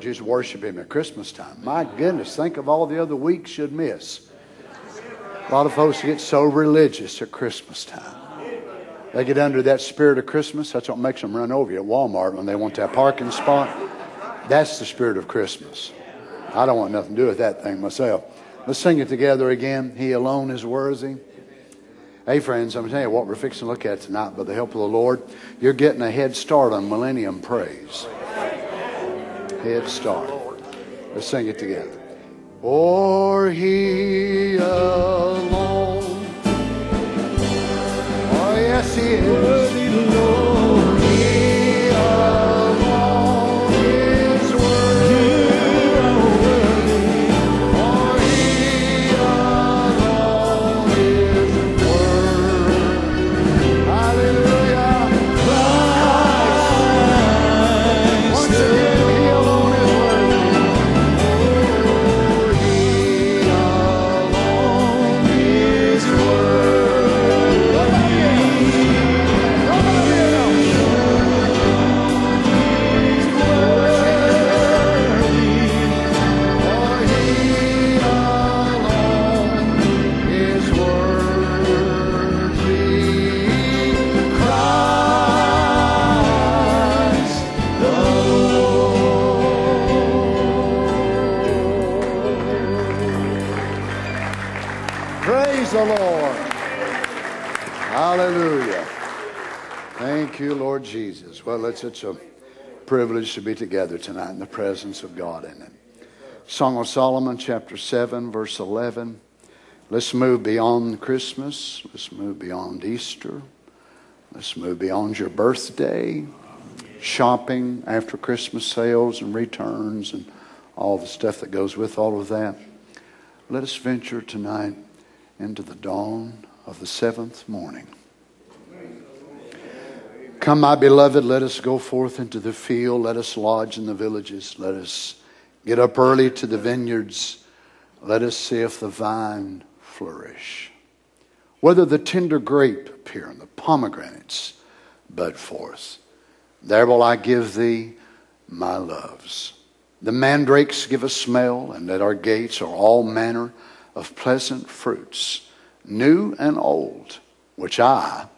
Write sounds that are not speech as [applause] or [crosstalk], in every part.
just worship Him at Christmas time. My goodness, think of all the other weeks you'd miss. A lot of folks get so religious at Christmas time. They get under that spirit of Christmas. That's what makes them run over you at Walmart when they want that parking spot. That's the spirit of Christmas. I don't want nothing to do with that thing myself. Let's sing it together again. He alone is worthy. Hey, friends, I'm telling you what we're fixing to look at tonight by the help of the Lord. You're getting a head start on millennium praise. Head start. Let's sing it together. Or he alone. Oh, yes, he is. Lord Jesus. Well, it's such a privilege to be together tonight in the presence of God in it. Song of Solomon, chapter 7, verse 11. Let's move beyond Christmas. Let's move beyond Easter. Let's move beyond your birthday, shopping after Christmas sales and returns and all the stuff that goes with all of that. Let us venture tonight into the dawn of the seventh morning. Come, my beloved, let us go forth into the field. Let us lodge in the villages. Let us get up early to the vineyards. Let us see if the vine flourish. Whether the tender grape appear and the pomegranates bud forth. There will I give thee my loves. The mandrakes give a smell, and at our gates are all manner of pleasant fruits, new and old, which I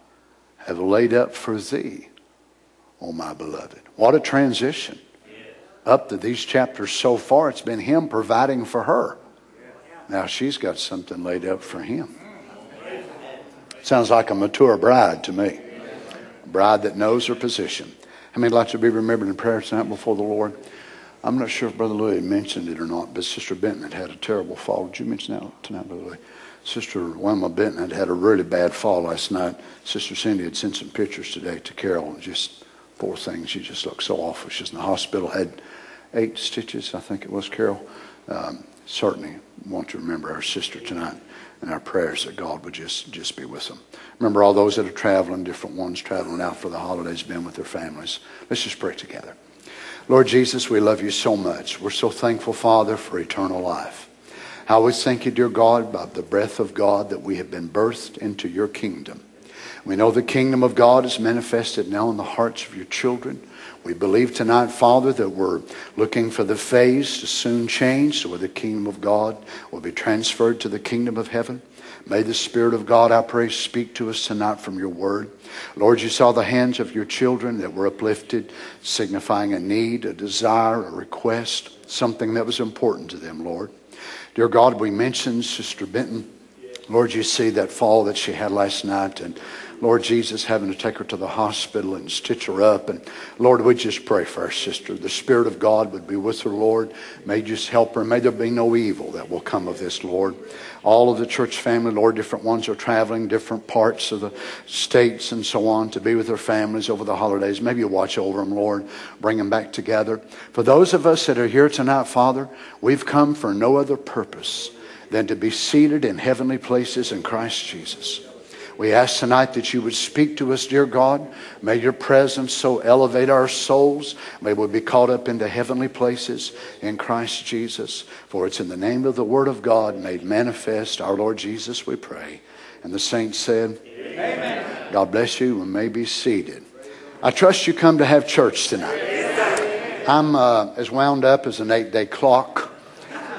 have laid up for thee, O my beloved. What a transition. Up to these chapters so far, it's been him providing for her. Now she's got something laid up for him. Sounds like a mature bride to me. A bride that knows her position. How many like to be remembered in prayer tonight before the Lord? I'm not sure if Brother Louis mentioned it or not, but Sister Benton had had a terrible fall. Did you mention that tonight, Brother Louis? Sister Wilma Benton had had a really bad fall last night. Sister Cindy had sent some pictures today to Carol. Just poor thing. She just looked so awful. She's in the hospital. Had eight stitches, I think it was, Carol. Um, certainly want to remember our sister tonight and our prayers that God would just, just be with them. Remember all those that are traveling, different ones traveling out for the holidays, been with their families. Let's just pray together. Lord Jesus, we love you so much. We're so thankful, Father, for eternal life. I always thank you, dear God, by the breath of God that we have been birthed into your kingdom. We know the kingdom of God is manifested now in the hearts of your children. We believe tonight, Father, that we're looking for the phase to soon change so where the kingdom of God will be transferred to the kingdom of heaven. May the Spirit of God, I pray, speak to us tonight from your word. Lord, you saw the hands of your children that were uplifted, signifying a need, a desire, a request, something that was important to them, Lord. Dear God, we mentioned Sister Benton. Lord, you see that fall that she had last night, and Lord Jesus having to take her to the hospital and stitch her up. And Lord, we just pray for our sister. The Spirit of God would be with her, Lord. May just help her. May there be no evil that will come of this, Lord. All of the church family, Lord, different ones are traveling, different parts of the states and so on to be with their families over the holidays. Maybe you watch over them, Lord. Bring them back together. For those of us that are here tonight, Father, we've come for no other purpose than to be seated in heavenly places in Christ Jesus. We ask tonight that you would speak to us, dear God. May your presence so elevate our souls. May we be caught up into heavenly places in Christ Jesus. For it's in the name of the Word of God made manifest, our Lord Jesus, we pray. And the saints said, Amen. God bless you and may be seated. I trust you come to have church tonight. I'm uh, as wound up as an eight day clock.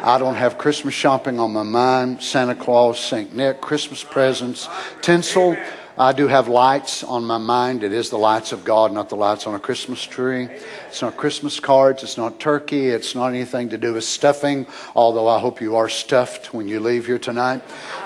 I don't have Christmas shopping on my mind, Santa Claus, St. Nick, Christmas presents, tinsel. I do have lights on my mind. It is the lights of God, not the lights on a Christmas tree. It's not Christmas cards. It's not turkey. It's not anything to do with stuffing, although I hope you are stuffed when you leave here tonight.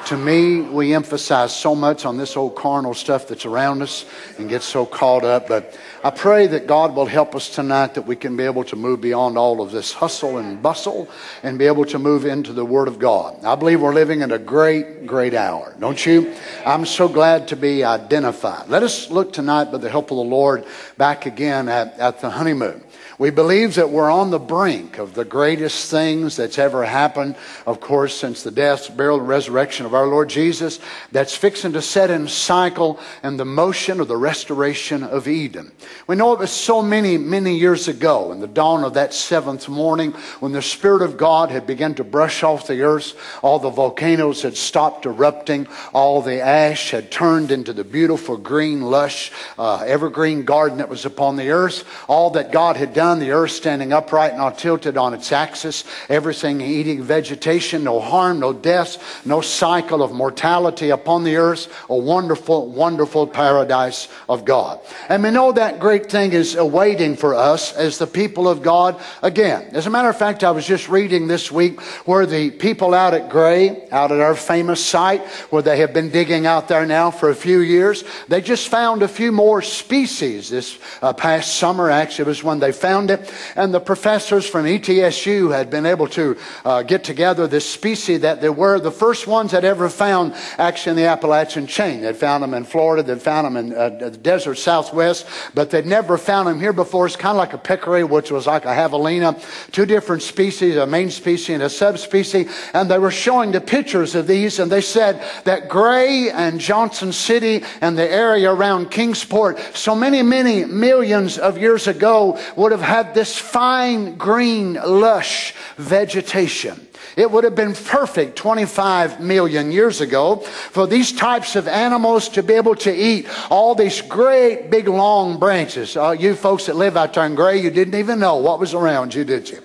To me, we emphasize so much on this old carnal stuff that's around us and get so caught up. But I pray that God will help us tonight that we can be able to move beyond all of this hustle and bustle and be able to move into the Word of God. I believe we're living in a great, great hour, don't you? I'm so glad to be identified. Let us look tonight, by the help of the Lord, back again at, at the honeymoon. We believe that we're on the brink of the greatest things that's ever happened, of course, since the death, burial, and resurrection of our Lord Jesus, that's fixing to set in cycle and the motion of the restoration of Eden. We know it was so many, many years ago, in the dawn of that seventh morning, when the Spirit of God had begun to brush off the earth, all the volcanoes had stopped erupting, all the ash had turned into the beautiful green, lush, uh, evergreen garden that was upon the earth, all that God had done the earth standing upright, and not tilted on its axis, everything eating vegetation, no harm, no death, no cycle of mortality upon the earth, a wonderful, wonderful paradise of God. And we know that great thing is awaiting for us as the people of God again. As a matter of fact, I was just reading this week where the people out at Gray, out at our famous site, where they have been digging out there now for a few years, they just found a few more species this uh, past summer. Actually, it was when they found around it. And the professors from ETSU had been able to uh, get together this species that they were the first ones that ever found actually in the Appalachian chain. They'd found them in Florida, they'd found them in uh, the desert southwest, but they'd never found them here before. It's kind of like a peccary, which was like a javelina, two different species, a main species and a subspecies. And they were showing the pictures of these, and they said that Gray and Johnson City and the area around Kingsport, so many, many millions of years ago, would have had this fine green, lush vegetation. It would have been perfect 25 million years ago for these types of animals to be able to eat all these great big long branches. Uh, you folks that live out there in Gray, you didn't even know what was around you, did you?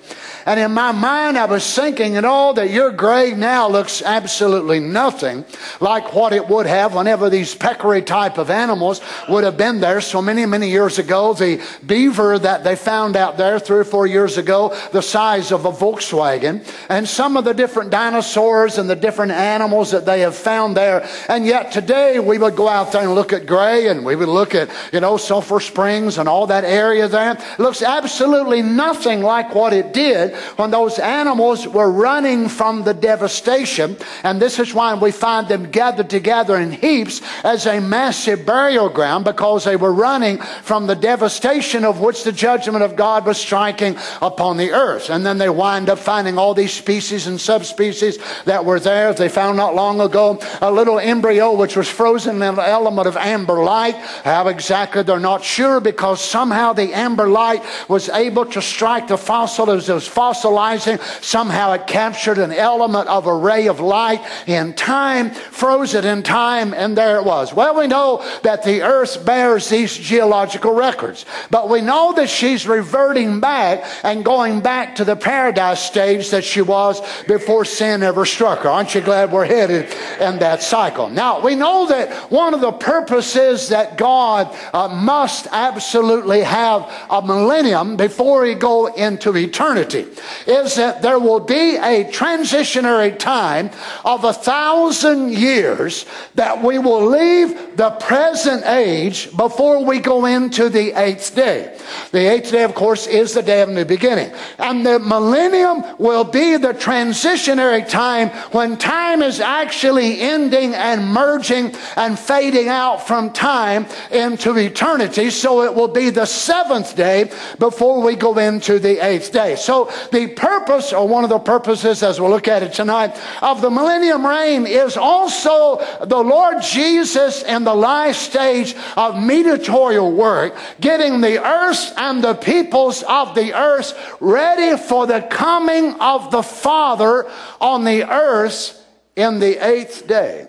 And in my mind, I was thinking, and all that your grave now looks absolutely nothing like what it would have whenever these peccary type of animals would have been there so many, many years ago. The beaver that they found out there three or four years ago, the size of a Volkswagen, and some of the different dinosaurs and the different animals that they have found there. And yet today we would go out there and look at Gray and we would look at, you know, Sulphur Springs and all that area there. It looks absolutely nothing like what it did when those animals were running from the devastation. And this is why we find them gathered together in heaps as a massive burial ground because they were running from the devastation of which the judgment of God was striking upon the earth. And then they wind up finding all these species and subspecies that were there. They found not long ago a little embryo which was frozen in an element of amber light. How exactly they're not sure because somehow the amber light was able to strike the fossil as was fossilizing. Somehow it captured an element of a ray of light in time, froze it in time, and there it was. Well, we know that the earth bears these geological records, but we know that she's reverting back and going back to the paradise stage that she was before sin ever struck her. Aren't you glad we're headed in that cycle? Now, we know that one of the purposes that God uh, must absolutely have a millennium before he go into eternity is that there will be a transitionary time of a thousand years that we will leave the present age before we go into the eighth day. The eighth day, of course, is the day of new beginning. And the millennium will be the transitionary time when time is actually ending and merging and fading out from time into eternity. So it will be the seventh day before we go into the eighth day. So the purpose, or one of the purposes as we'll look at it tonight, of the millennium reign is also the Lord Jesus in the last stage of mediatorial work, getting the earth and the peoples of the earth ready for the coming of the Father on the earth in the eighth day.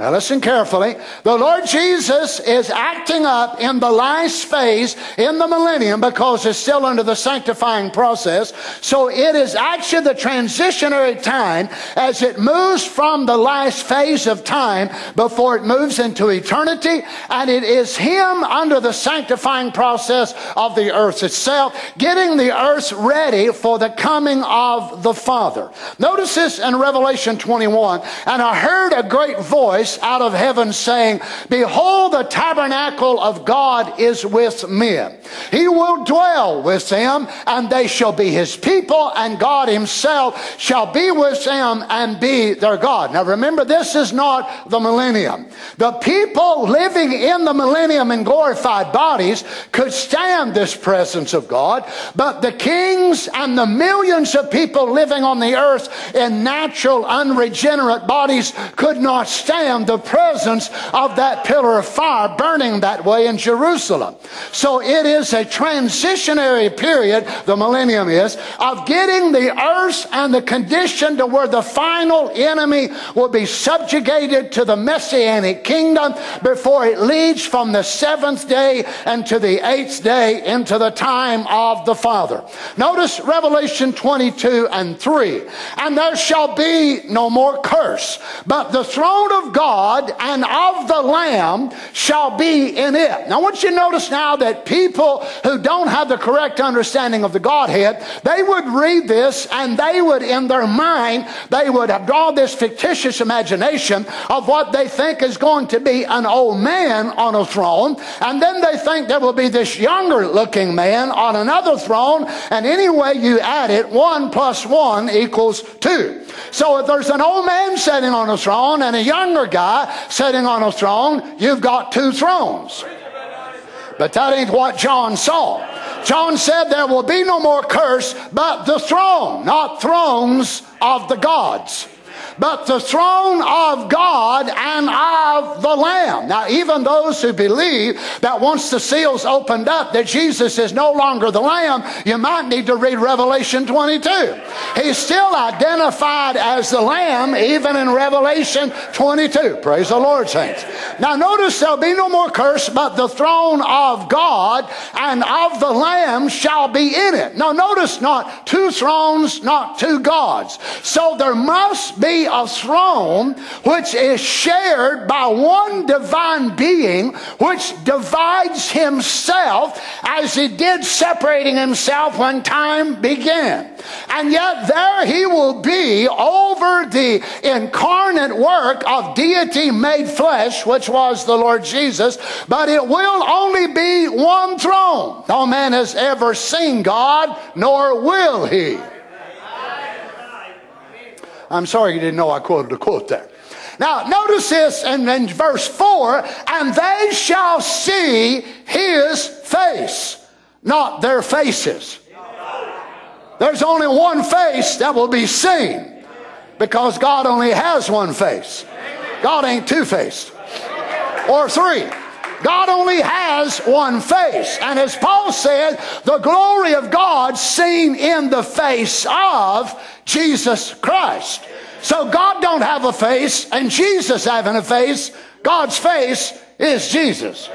Now listen carefully. The Lord Jesus is acting up in the last phase in the millennium because it's still under the sanctifying process. So it is actually the transitionary time as it moves from the last phase of time before it moves into eternity. And it is Him under the sanctifying process of the earth itself, getting the earth ready for the coming of the Father. Notice this in Revelation 21. And I heard a great voice voice out of heaven saying, Behold, the tabernacle of God is with men. He will dwell with them, and they shall be his people, and God himself shall be with them and be their God. Now remember, this is not the millennium. The people living in the millennium in glorified bodies could stand this presence of God, but the kings and the millions of people living on the earth in natural, unregenerate bodies could not stand the presence of that pillar of fire burning that way in Jerusalem. So it is a transitionary period, the millennium is, of getting the earth and the condition to where the final enemy will be subjugated to the messianic kingdom before it leads from the seventh day and to the eighth day into the time of the Father. Notice Revelation 22 and 3. And there shall be no more curse, but the throne of God God and of the Lamb shall be in it. Now, I want you to notice now that people who don't have the correct understanding of the Godhead, they would read this and they would, in their mind, they would draw this fictitious imagination of what they think is going to be an old man on a throne. And then they think there will be this younger looking man on another throne. And anyway, you add it, one plus one equals two. So if there's an old man sitting on a throne and a younger guy sitting on a throne, you've got two thrones. But that ain't what John saw. John said there will be no more curse, but the throne, not thrones of the gods but the throne of God and of the Lamb. Now, even those who believe that once the seals opened up, that Jesus is no longer the Lamb, you might need to read Revelation 22. He's still identified as the Lamb, even in Revelation 22. Praise the Lord, saints. Now, notice there'll be no more curse, but the throne of God and of the Lamb shall be in it. Now, notice not two thrones, not two gods. So there must be a throne which is shared by one divine being which divides himself as he did separating himself when time began. And yet there he will be over the incarnate work of deity made flesh, which was the Lord Jesus, but it will only be one throne. No man has ever seen God, nor will he. I'm sorry you didn't know I quoted a quote there. Now, notice this in, in verse 4 and they shall see his face, not their faces. There's only one face that will be seen because God only has one face. God ain't two faced or three. God only has one face. And as Paul said, the glory of God seen in the face of Jesus Christ. So God don't have a face and Jesus having a face. God's face is Jesus.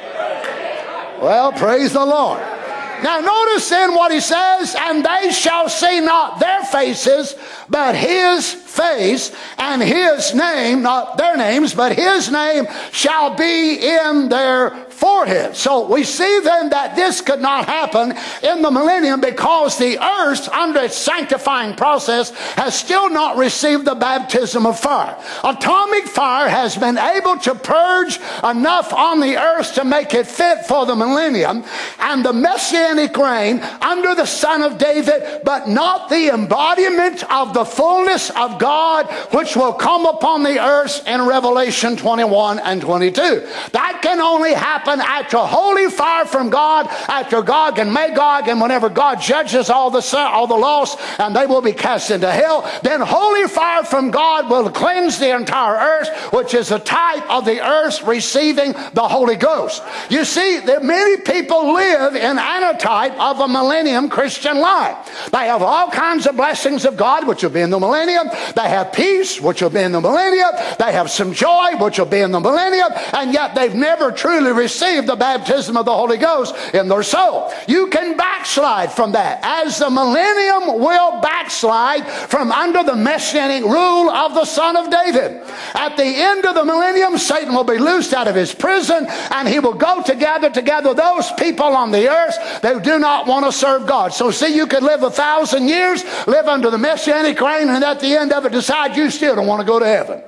Well, praise the Lord. Now notice then what he says, and they shall see not their faces, but his face, and his name, not their names, but his name shall be in their forehead. So we see then that this could not happen in the millennium because the earth, under its sanctifying process, has still not received the baptism of fire. Atomic fire has been able to purge enough on the earth to make it fit for the millennium and the messianic reign under the Son of David, but not the embodiment of the fullness of God which will come upon the earth in Revelation 21 and 22. That can only happen happen after holy fire from God, after Gog and Magog, and whenever God judges all the all the lost, and they will be cast into hell. Then holy fire from God will cleanse the entire earth, which is a type of the earth receiving the Holy Ghost. You see, that many people live in stereotype of a millennium Christian life. They have all kinds of blessings of God, which will be in the millennium. They have peace, which will be in the millennium. They have some joy, which will be in the millennium. And yet they've never truly received the baptism of the Holy Ghost in their soul. You can backslide from that, as the millennium will backslide from under the messianic rule of the Son of David. At the end of the millennium, Satan will be loosed out of his prison and he will go to gather together those people on the earth that do not want to serve God. So, see, you could live a thousand years, live under the messianic reign, and at the end of it decide you still don't want to go to heaven.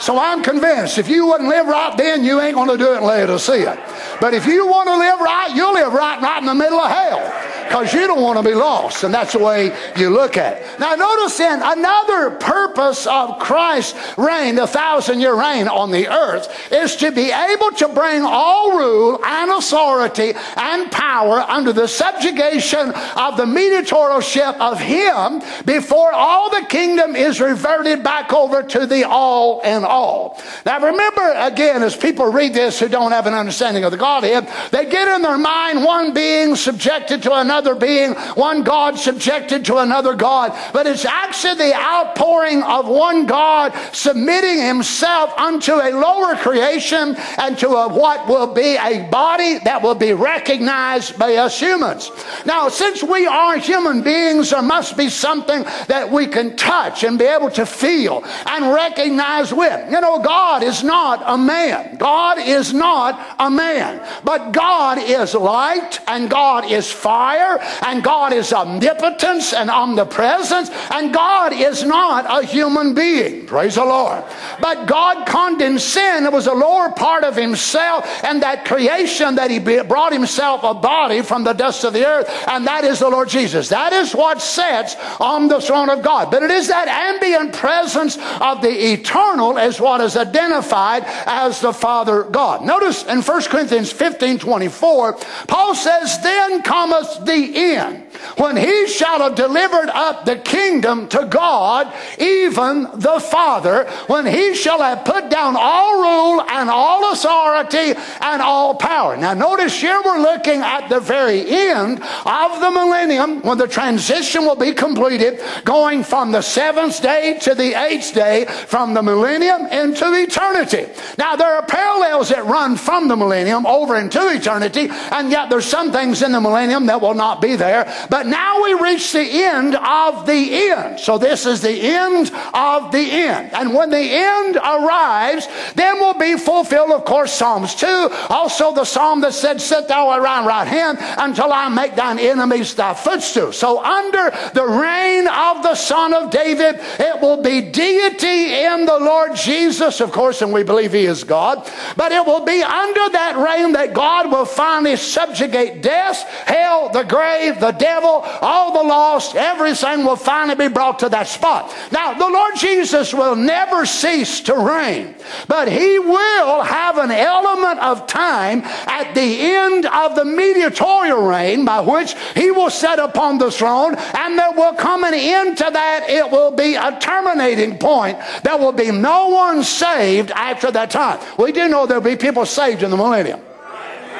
So I'm convinced if you wouldn't live right then, you ain't going to do it later. See it. But if you want to live right, you'll live right right in the middle of hell because you don't want to be lost. And that's the way you look at it. Now, notice then another purpose of Christ's reign, the thousand year reign on the earth, is to be able to bring all rule and authority and power under the subjugation of the mediatorship of Him before all the kingdom is reverted back over to the all and all. Now, remember again, as people read this who don't have an understanding of the Godhead, they get in their mind one being subjected to another being, one God subjected to another God. But it's actually the outpouring of one God submitting himself unto a lower creation and to a, what will be a body that will be recognized by us humans. Now, since we are human beings, there must be something that we can touch and be able to feel and recognize with. You know, God is not a man. God is not a man. But God is light and God is fire and God is omnipotence and omnipresence, and God is not a human being. Praise the Lord. But God condescended, it was a lower part of himself, and that creation that he brought himself a body from the dust of the earth, and that is the Lord Jesus. That is what sits on the throne of God. But it is that ambient presence of the eternal what is identified as the Father God. Notice in 1 Corinthians 15 24, Paul says, Then cometh the end, when he shall have delivered up the kingdom to God, even the Father, when he shall have put down all rule and all authority and all power. Now, notice here we're looking at the very end of the millennium when the transition will be completed, going from the seventh day to the eighth day, from the millennium into eternity. Now, there are parallels that run from the millennium over into eternity, and yet there's some things in the millennium that will not be there. But now we reach the end of the end. So this is the end of the end. And when the end arrives, then will be fulfilled, of course, Psalms 2. Also the psalm that said, Sit thou at my right hand until I make thine enemies thy footstool. So under the reign of the Son of David, it will be deity in the Lord Jesus, of course, and we believe he is God. But it will be under that reign that God will finally subjugate death, hell, the grave, the devil, all the lost, everything will finally be brought to that spot. Now, the Lord Jesus will never cease to reign, but he will have an element of time at the end of the mediatorial reign by which he will sit upon the throne, and there will come an end to that. It will be a terminating point. There will be no one saved after that time. We do know there'll be people saved in the millennium.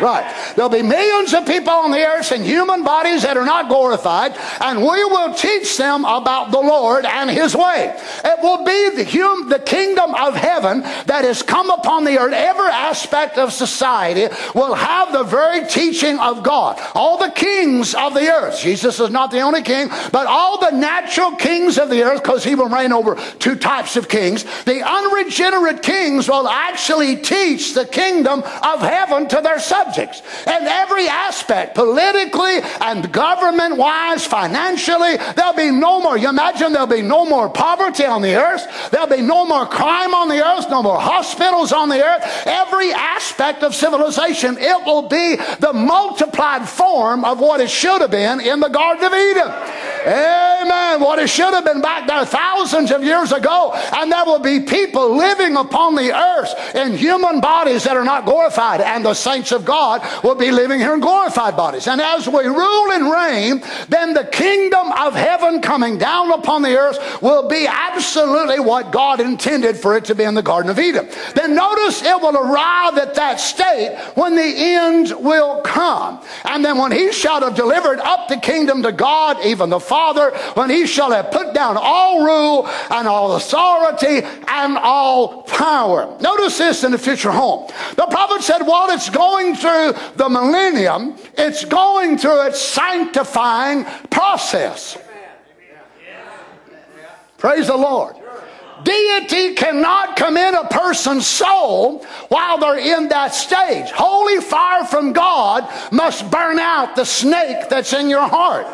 Right. There'll be millions of people on the earth in human bodies that are not glorified, and we will teach them about the Lord and His way. It will be the, hum, the kingdom of heaven that has come upon the earth. Every aspect of society will have the very teaching of God. All the kings of the earth, Jesus is not the only king, but all the natural kings of the earth, because He will reign over two types of kings, the unregenerate kings will actually teach the kingdom of heaven to their subjects subjects. And every aspect, politically and government wise, financially, there'll be no more. You imagine there'll be no more poverty on the earth. There'll be no more crime on the earth, no more hospitals on the earth. Every aspect of civilization, it will be the multiplied form of what it should have been in the Garden of Eden. Amen. What it should have been back there thousands of years ago. And there will be people living upon the earth in human bodies that are not glorified. And the saints of God will be living here in glorified bodies. And as we rule and reign, then the kingdom of heaven coming down upon the earth will be absolutely what God intended for it to be in the Garden of Eden. Then notice it will arrive at that state when the end will come. And then when he shall have delivered up the kingdom to God, even the Father, when he shall have put down all rule and all authority and all power. Notice this in the future home. The prophet said, while it's going through the millennium, it's going through its sanctifying process. Praise the Lord. Deity cannot come in a person's soul while they're in that stage. Holy fire from God must burn out the snake that's in your heart.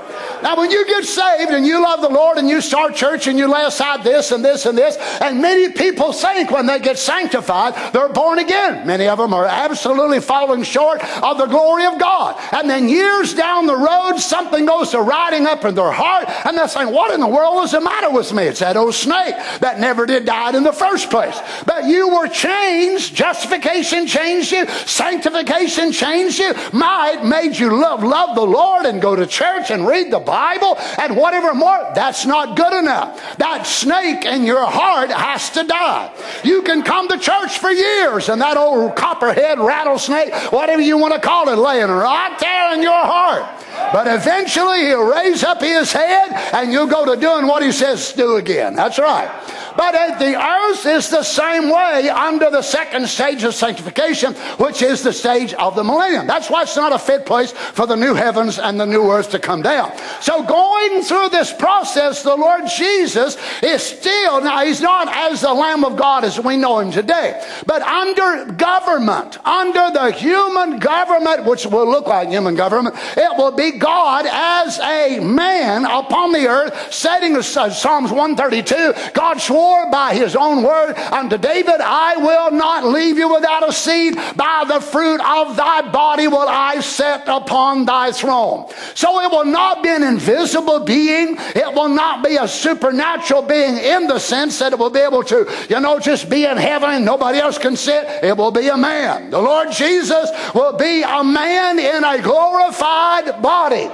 Now, when you get saved and you love the Lord and you start church and you lay aside this and this and this, and many people think when they get sanctified, they're born again. Many of them are absolutely falling short of the glory of God. And then years down the road, something goes to riding up in their heart, and they're saying, What in the world is the matter with me? It's that old oh, snake that never did die in the first place. But you were changed. Justification changed you. Sanctification changed you. Might made you love, love the Lord and go to church and read the Bible and whatever more, that's not good enough. That snake in your heart has to die. You can come to church for years and that old copperhead rattlesnake, whatever you want to call it, laying right there in your heart. But eventually he'll raise up his head and you'll go to doing what he says do again. That's right. But the earth is the same way under the second stage of sanctification, which is the stage of the millennium. That's why it's not a fit place for the new heavens and the new earth to come down. So going through this process, the Lord Jesus is still, now he's not as the Lamb of God as we know him today, but under government, under the human government, which will look like human government, it will be God as a man upon the earth, setting Psalms 132, God swore swore by his own word unto David, I will not leave you without a seed. By the fruit of thy body will I set upon thy throne. So it will not be an invisible being. It will not be a supernatural being in the sense that it will be able to, you know, just be in heaven and nobody else can sit. It will be a man. The Lord Jesus will be a man in a glorified body.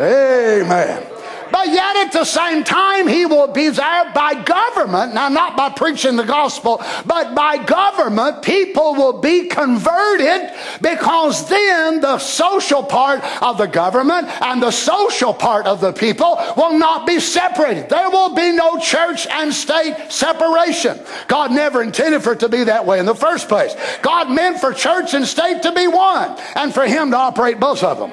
Amen. But yet at the same time, he will be there by government. Now, not by preaching the gospel, but by government, people will be converted because then the social part of the government and the social part of the people will not be separated. There will be no church and state separation. God never intended for it to be that way in the first place. God meant for church and state to be one and for Him to operate both of them.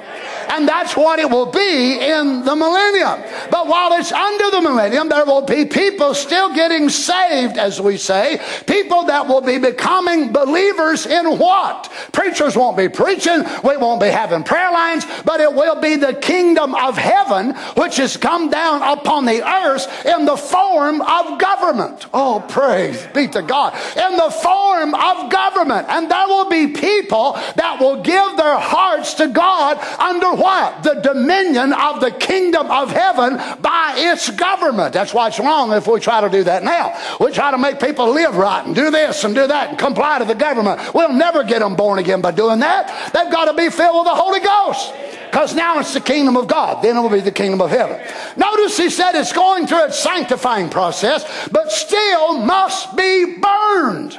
And that's what it will be in the millennium. But while it's under the millennium, there will be people still getting saved, as we say. People that will be becoming believers in what? Preachers won't be preaching. We won't be having prayer lines, but it will be the kingdom of heaven, which has come down upon the earth in the form of government. Oh, praise be to God. In the form of government. And there will be people that will give their hearts to God under what? The dominion of the kingdom of heaven by its government. That's why it's wrong if we try to do that now. We try to make people live right and do this and do that and comply to the government. We'll never get them born again by doing that. They've got to be filled with the Holy Ghost. Because now it's the kingdom of God. Then it will be the kingdom of heaven. Notice he said it's going through its sanctifying process, but still must be burned.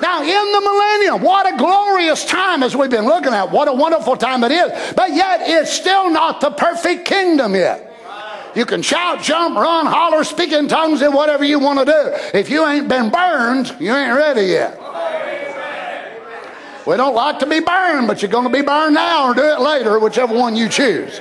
Now, in the millennium, what a glorious time as we've been looking at. What a wonderful time it is. But yet, it's still not the perfect kingdom yet. You can shout, jump, run, holler, speak in tongues, and whatever you want to do. If you ain't been burned, you ain't ready yet. We don't like to be burned, but you're going to be burned now or do it later, whichever one you choose.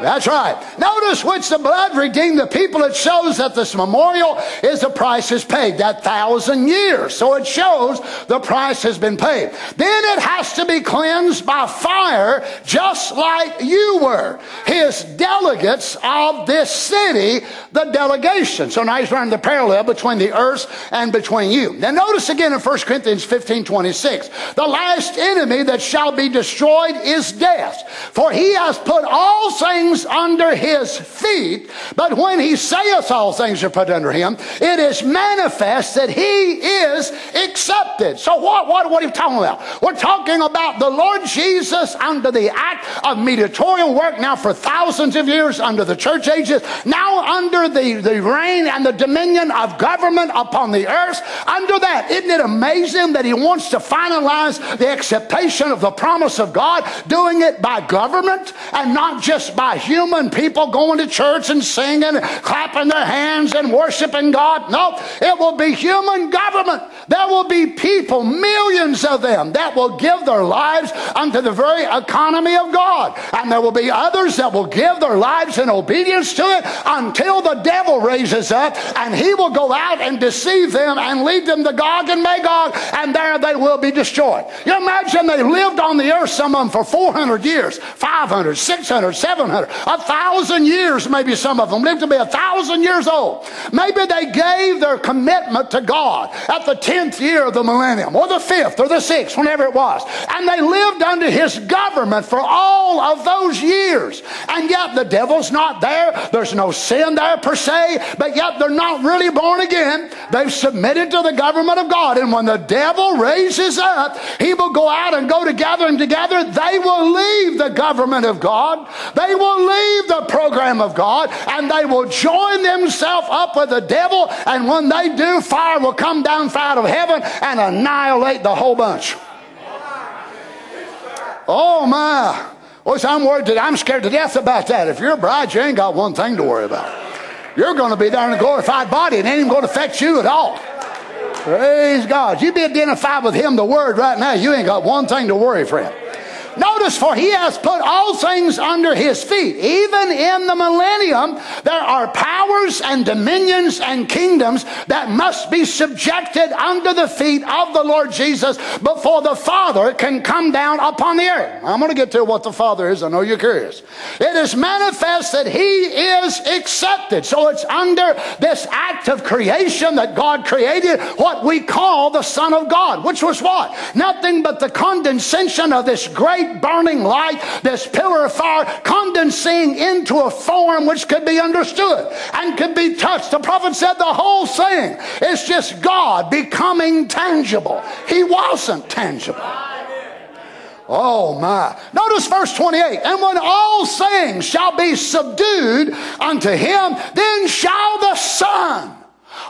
That's right. Notice which the blood redeemed the people. It shows that this memorial is the price is paid. That thousand years. So it shows the price has been paid. Then it has to be cleansed by fire, just like you were. His delegates of this city, the delegation. So now he's running the parallel between the earth and between you. Now notice again in 1 Corinthians 15, 26. The last enemy that shall be destroyed is death. For he has put all things things under his feet. But when he saith all things are put under him, it is manifest that he is accepted. So what, what, what are you talking about? We're talking about the Lord Jesus under the act of mediatorial work now for thousands of years under the church ages, now under the, the reign and the dominion of government upon the earth. Under that, isn't it amazing that he wants to finalize the acceptation of the promise of God, doing it by government and not just by human people going to church and singing, clapping their hands and worshiping God. No, it will be human government. There will be people, millions of them, that will give their lives unto the very economy of God. And there will be others that will give their lives in obedience to it until the devil raises up and he will go out and deceive them and lead them to Gog and Magog, and there they will be destroyed. You imagine they lived on the earth, some of them, for 400 years, 500, 600, 700, a thousand years, maybe some of them lived to be a thousand years old. Maybe they gave their commitment to God at the 10th year of the millennium, or the 5th, or the 6th, whenever it was. And they lived under his government for all of those years. And yet the devil's not there. There's no sin there per se, but yet they're not really born again. They've submitted to the government of God. And when the devil raises up, he will go out and go to gather them together. They will leave the government of God. They will leave the program of God and they will join themselves up with the devil. And when they do, fire will come down out of heaven and annihilate the whole bunch. Oh my. Which I'm worried that I'm scared to death about that. If you're a bride, you ain't got one thing to worry about. You're going to be there in a glorified body. It ain't even going to affect you at all. Praise God. You be identified with Him, the Word, right now. You ain't got one thing to worry, friend. Notice, for he has put all things under his feet. Even in the millennium, there are powers and dominions and kingdoms that must be subjected under the feet of the Lord Jesus before the Father can come down upon the earth. I'm going to get to what the Father is. I know you're curious. It is manifest that he is accepted. So it's under this act of creation that God created what we call the Son of God, which was what? Nothing but the condescension of this great burning light, this pillar of fire condensing into a form which could be understood and could be touched. The prophet said the whole thing is just God becoming tangible. He wasn't tangible. Oh my. Notice verse 28. And when all things shall be subdued unto him, then shall the Son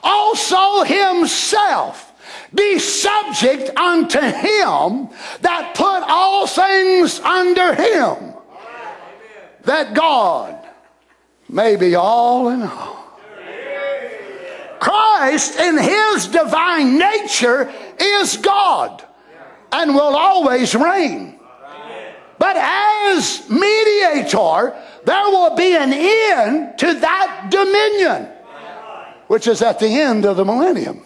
also himself be subject unto him that put all things under him, that God may be all in all. Christ, in his divine nature, is God and will always reign. But as mediator, there will be an end to that dominion, which is at the end of the millennium.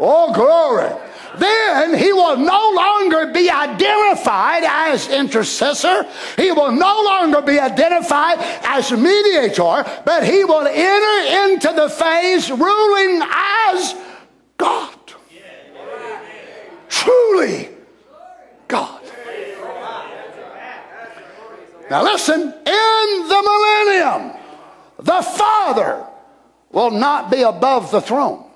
Oh, glory. Then he will no longer be identified as intercessor. He will no longer be identified as mediator, but he will enter into the phase ruling as God. Truly God. Now listen, in the millennium, the Father will not be above the throne.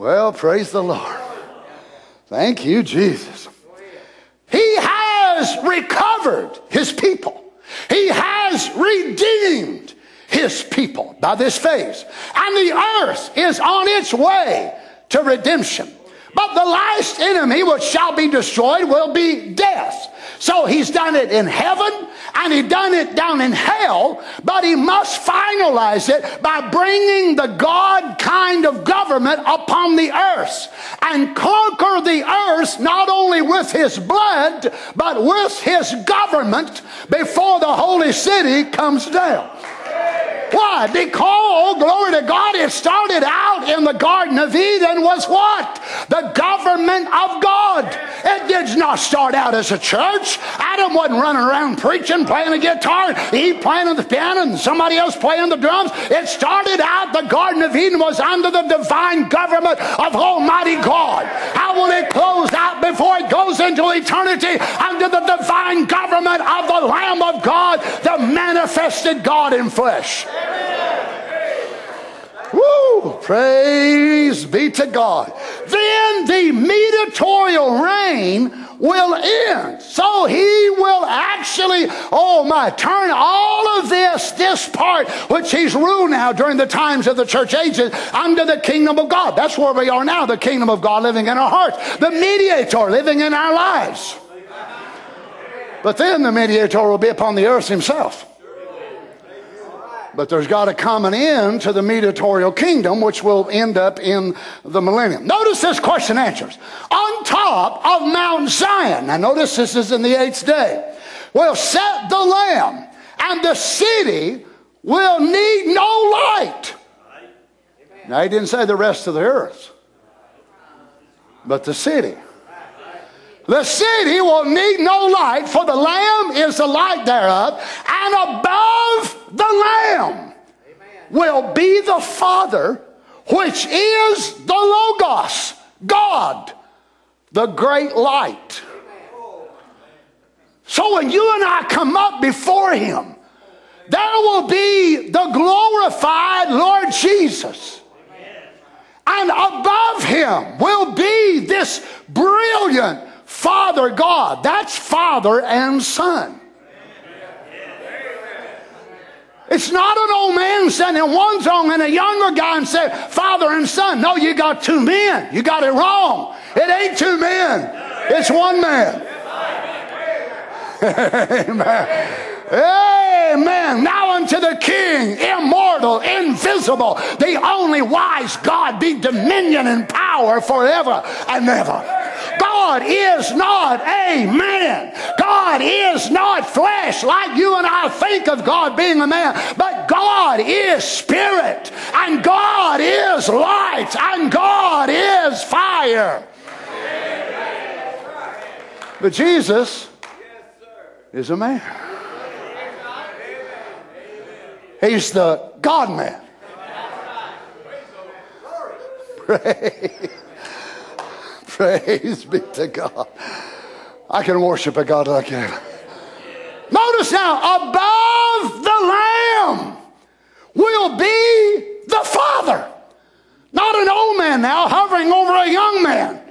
Well, praise the Lord. Thank you, Jesus. He has recovered his people. He has redeemed his people by this phase. And the earth is on its way to redemption. But the last enemy which shall be destroyed will be death. So he's done it in heaven and he done it down in hell, but he must finalize it by bringing the God kind of government upon the earth and conquer the earth not only with his blood, but with his government before the holy city comes down. Why? Because, oh, glory to God, it started out in the Garden of Eden was what? the government of God. It did not start out as a church. Adam wasn't running around preaching, playing the guitar, he playing the piano, and somebody else playing the drums. It started out the Garden of Eden was under the divine government of Almighty God. How will it close out before it goes into eternity under the divine government of the Lamb of God, the manifested God in flesh? Woo! Praise be to God. Then the mediatorial reign will end. So he will actually, oh my, turn all of this, this part which he's ruled now during the times of the church ages under the kingdom of God. That's where we are now, the kingdom of God living in our hearts, the mediator living in our lives. But then the mediator will be upon the earth himself. But there's got to come an end to the mediatorial kingdom, which will end up in the millennium. Notice this question answers. On top of Mount Zion, now notice this is in the eighth day, will set the Lamb, and the city will need no light. Now, he didn't say the rest of the earth, but the city. The city will need no light, for the Lamb is the light thereof, and above the Lamb will be the Father, which is the Logos, God, the great light. So when you and I come up before Him, there will be the glorified Lord Jesus. And above Him will be this brilliant Father God. That's Father and Son. It's not an old man in one song and a younger guy and say, Father and Son. No, you got two men. You got it wrong. It ain't two men. It's one man. [laughs] Amen. Amen. Now unto the King, immortal, invisible, the only wise God, be dominion and power forever and ever. God is not a man. God is not flesh like you and I think of God being a man. But God is spirit, and God is light, and God is fire. But Jesus is a man. He's the God man. [laughs] Praise be to God. I can worship a God like that. Notice now, above the Lamb will be the Father. Not an old man now hovering over a young man.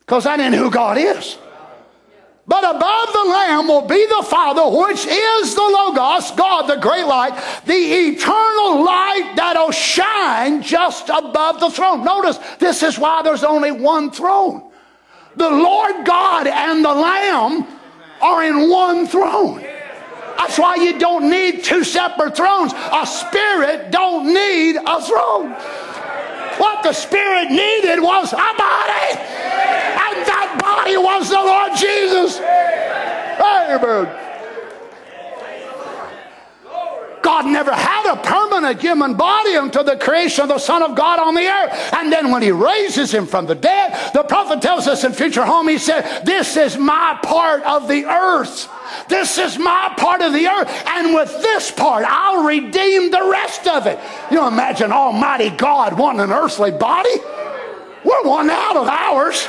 Because that ain't who God is. But above the Lamb will be the Father, which is the Logos, God, the great light, the eternal light that'll shine just above the throne. Notice, this is why there's only one throne. The Lord God and the Lamb are in one throne. That's why you don't need two separate thrones. A spirit don't need a throne. What the Spirit needed was a body. And that body was the Lord Jesus. Amen. God never had a permanent human body until the creation of the Son of God on the earth. And then when he raises him from the dead, the prophet tells us in future home, he said, This is my part of the earth. This is my part of the earth. And with this part, I'll redeem the rest of it. You imagine Almighty God wanting an earthly body? We're one out of ours.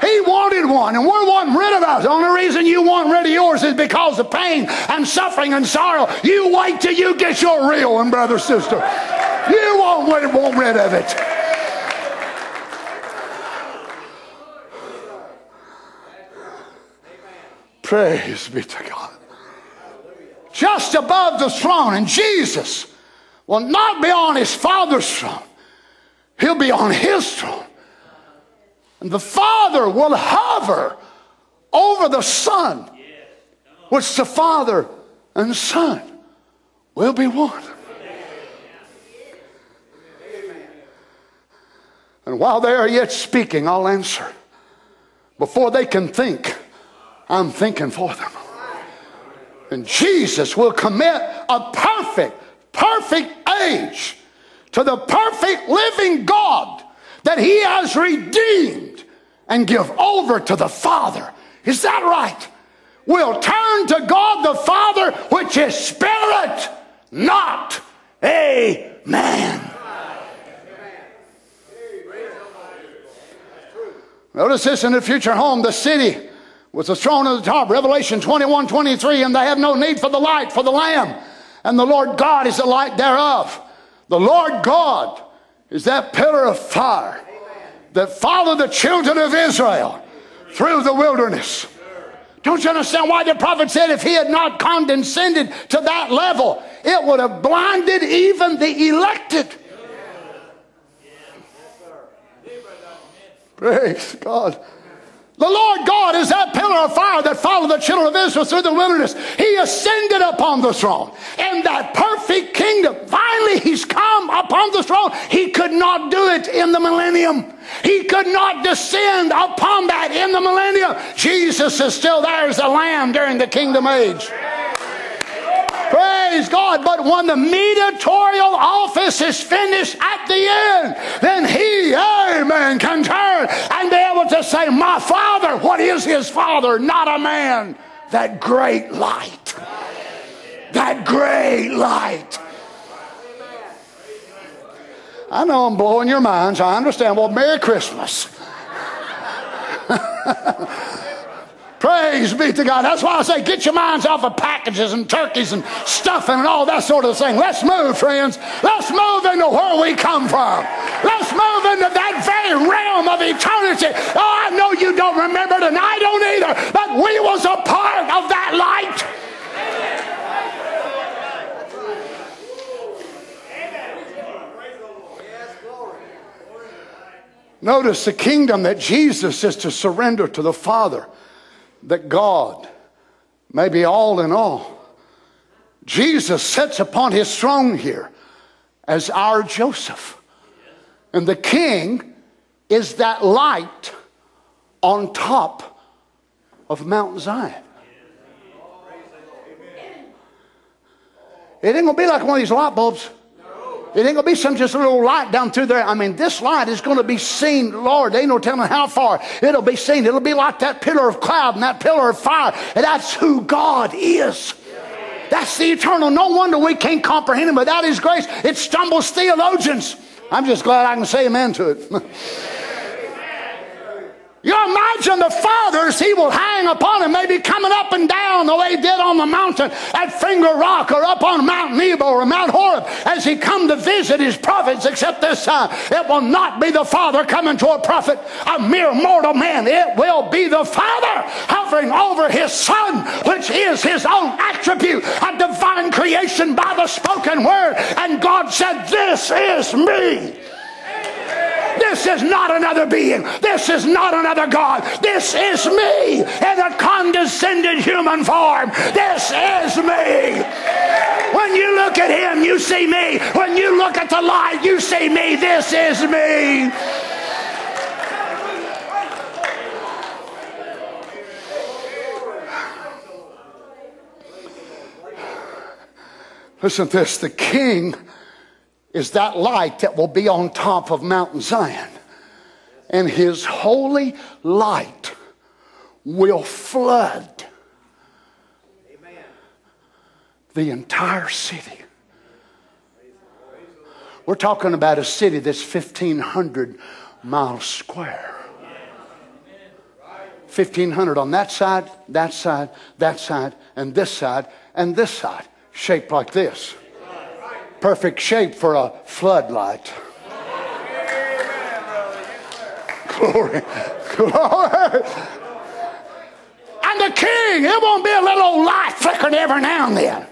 He wanted one, and we're wanting rid of us. The only reason you want rid of yours is because of pain and suffering and sorrow. You wait till you get your real one, brother, sister. You won't want rid of it. Praise be to God. Just above the throne, and Jesus will not be on his Father's throne, he'll be on his throne. And the Father will hover over the Son, which the Father and Son will be one. And while they are yet speaking, I'll answer. Before they can think, I'm thinking for them. And Jesus will commit a perfect, perfect age to the perfect living God that he has redeemed and give over to the Father. Is that right? We'll turn to God the Father, which is spirit, not a man. Notice this in the future home, the city was the throne at the top. Revelation 21 23, and they have no need for the light, for the Lamb. And the Lord God is the light thereof. The Lord God is that pillar of fire that followed the children of Israel through the wilderness. Don't you understand why the prophet said if he had not condescended to that level, it would have blinded even the elected? Praise God. The Lord God is that pillar of fire that followed the children of Israel through the wilderness. He ascended upon the throne in that perfect kingdom. Finally, He's come upon the throne. He could not do it in the millennium. He could not descend upon that in the millennium. Jesus is still there as a lamb during the kingdom age. Praise God. But when the mediatorial office is finished at the end, then he, amen, can turn and be able to say, My Father, what is his Father? Not a man. That great light. That great light. I know I'm blowing your minds. I understand. Well, Merry Christmas. [laughs] Praise be to God. That's why I say get your minds off of packages and turkeys and stuffing and all that sort of thing. Let's move, friends. Let's move into where we come from. Let's move into that very realm of eternity. Oh, I know you don't remember it, and I don't either, but we was a part of that light. Notice the kingdom that Jesus is to surrender to the Father that God may be all in all. Jesus sits upon his throne here as our Joseph. And the king is that light on top of Mount Zion. It ain't gonna be like one of these light bulbs. It ain't gonna be some just a little light down through there. I mean, this light is gonna be seen, Lord. They ain't no telling how far. It'll be seen. It'll be like that pillar of cloud and that pillar of fire. And that's who God is. That's the eternal. No wonder we can't comprehend him without his grace. It stumbles theologians. I'm just glad I can say amen to it. [laughs] You imagine the fathers he will hang upon him, maybe coming up and down the way he did on the mountain at Finger Rock or up on Mount Nebo or Mount Horeb as he come to visit his prophets, except this time it will not be the father coming to a prophet, a mere mortal man. It will be the father hovering over his son, which is his own attribute, a divine creation by the spoken word. And God said, This is me. This is not another being. This is not another God. This is me in a condescended human form. This is me. When you look at him, you see me. When you look at the light, you see me. This is me. Listen to this the king is that light that will be on top of Mount Zion. And his holy light will flood the entire city. We're talking about a city that's 1,500 miles square. 1,500 on that side, that side, that side, and this side, and this side, shaped like this perfect shape for a floodlight. Glory. Glory. And the king, it won't be a little light flickering every now and then.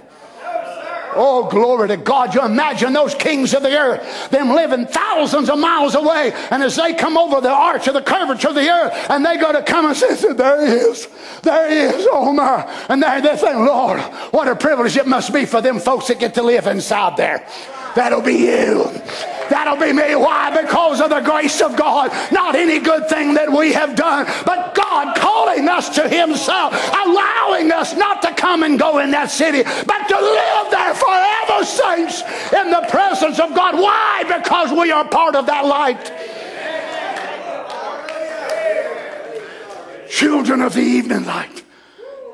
Oh, glory to God. You imagine those kings of the earth, them living thousands of miles away. And as they come over the arch of the curvature of the earth, and they go to come and say, There he is. There he is. Oh, my. And they, they think, Lord, what a privilege it must be for them folks that get to live inside there. That'll be you. That'll be me. Why? Because of the grace of God. Not any good thing that we have done, but God calling us to Himself, allowing us not to come and go in that city, but to live there forever, saints, in the presence of God. Why? Because we are part of that light. Children of the evening light,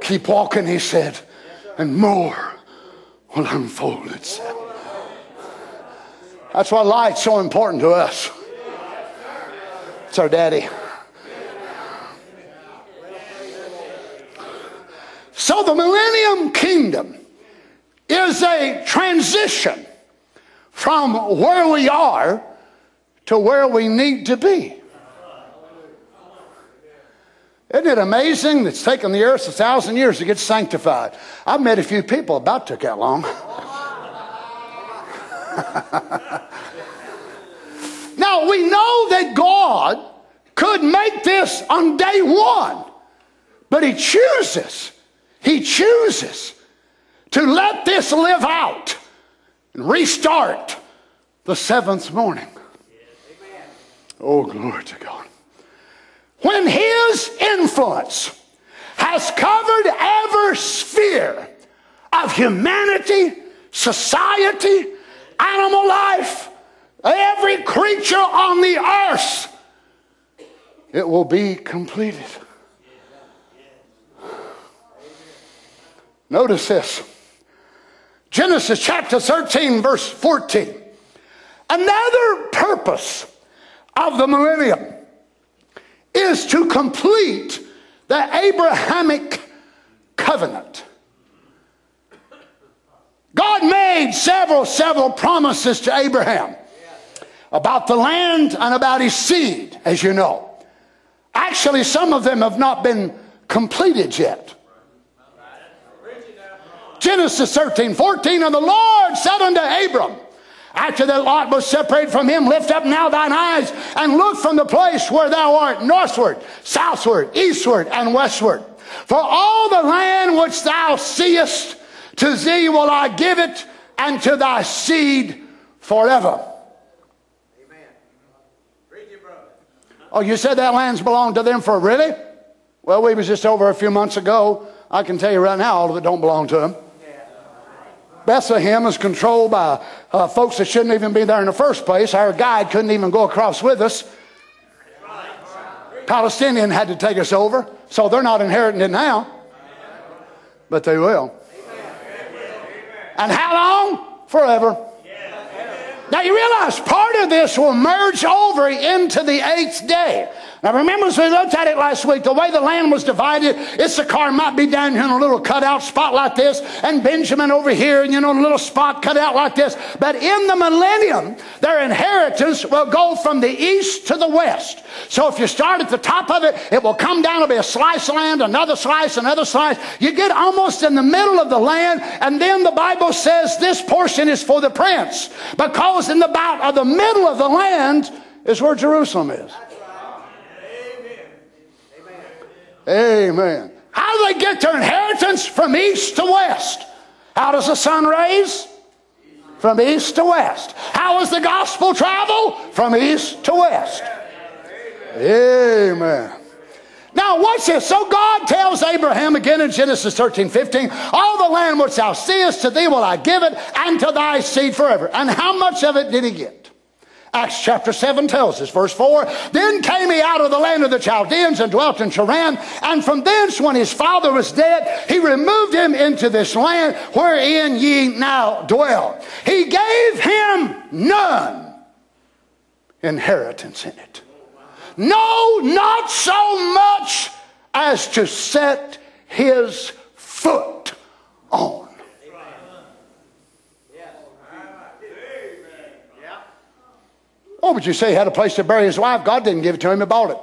keep walking, He said, and more will unfold itself. That's why light's so important to us. It's our daddy. So the millennium kingdom is a transition from where we are to where we need to be. Isn't it amazing? That it's taken the earth a thousand years to get sanctified. I've met a few people about took that long. [laughs] [laughs] now we know that God could make this on day one, but He chooses, He chooses to let this live out and restart the seventh morning. Oh, glory to God. When His influence has covered every sphere of humanity, society, animal life, every creature on the earth, it will be completed. Notice this Genesis chapter 13, verse 14. Another purpose of the millennium is to complete the Abrahamic covenant. God made several, several promises to Abraham about the land and about his seed, as you know. Actually, some of them have not been completed yet. Genesis 13, 14, and the Lord said unto Abram, after that Lot was separated from him, lift up now thine eyes and look from the place where thou art northward, southward, eastward, and westward. For all the land which thou seest, to thee will I give it, and to thy seed forever. Amen. Oh, you said that land's belonged to them for really? Well, we was just over a few months ago. I can tell you right now, all of it don't belong to them. Bethlehem is controlled by uh, folks that shouldn't even be there in the first place. Our guide couldn't even go across with us. Palestinian had to take us over, so they're not inheriting it now, but they will. And how long? Forever. Now you realize part of this will merge over into the eighth day. Now remember as we looked at it last week, the way the land was divided, Issachar might be down here in a little cutout spot like this, and Benjamin over here, and you know, a little spot cut out like this. But in the millennium, their inheritance will go from the east to the west. So if you start at the top of it, it will come down to be a slice of land, another slice, another slice. You get almost in the middle of the land, and then the Bible says this portion is for the prince. Because in the about of the middle of the land is where Jerusalem is. Amen. How do they get their inheritance? From east to west. How does the sun raise? From east to west. How does the gospel travel? From east to west. Amen. Now, watch this. So God tells Abraham again in Genesis 13, 15, All the land which thou seest, to thee will I give it, and to thy seed forever. And how much of it did he get? Acts chapter 7 tells us, verse 4 Then came he out of the land of the Chaldeans and dwelt in Charran, and from thence, when his father was dead, he removed him into this land wherein ye now dwell. He gave him none inheritance in it. No, not so much as to set his foot on. Oh, but you say he had a place to bury his wife. God didn't give it to him, he bought it.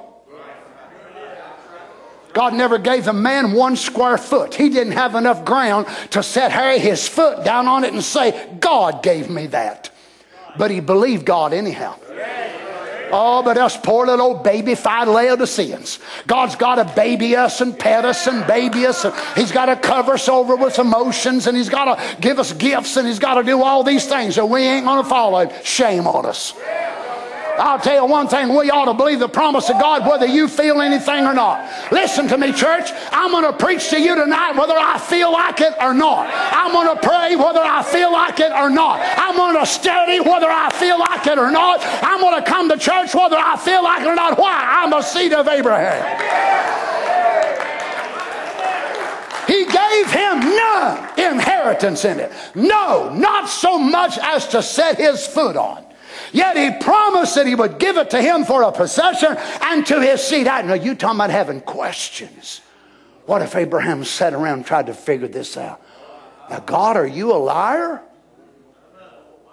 God never gave the man one square foot. He didn't have enough ground to set Harry his foot down on it and say, God gave me that. But he believed God anyhow. Oh, but us poor little old baby-fied Laodiceans. God's got to baby us and pet us and baby us. And he's got to cover us over with emotions and He's got to give us gifts and He's got to do all these things or we ain't going to follow Him. Shame on us. I'll tell you one thing, we ought to believe the promise of God whether you feel anything or not. Listen to me, church. I'm going to preach to you tonight whether I feel like it or not. I'm going to pray whether I feel like it or not. I'm going to study whether I feel like it or not. I'm going to come to church whether I feel like it or not. Why? I'm a seed of Abraham. He gave him none inheritance in it. No, not so much as to set his foot on. Yet he promised that he would give it to him for a possession and to his seed. I know you talking about having questions. What if Abraham sat around and tried to figure this out? Now, God, are you a liar?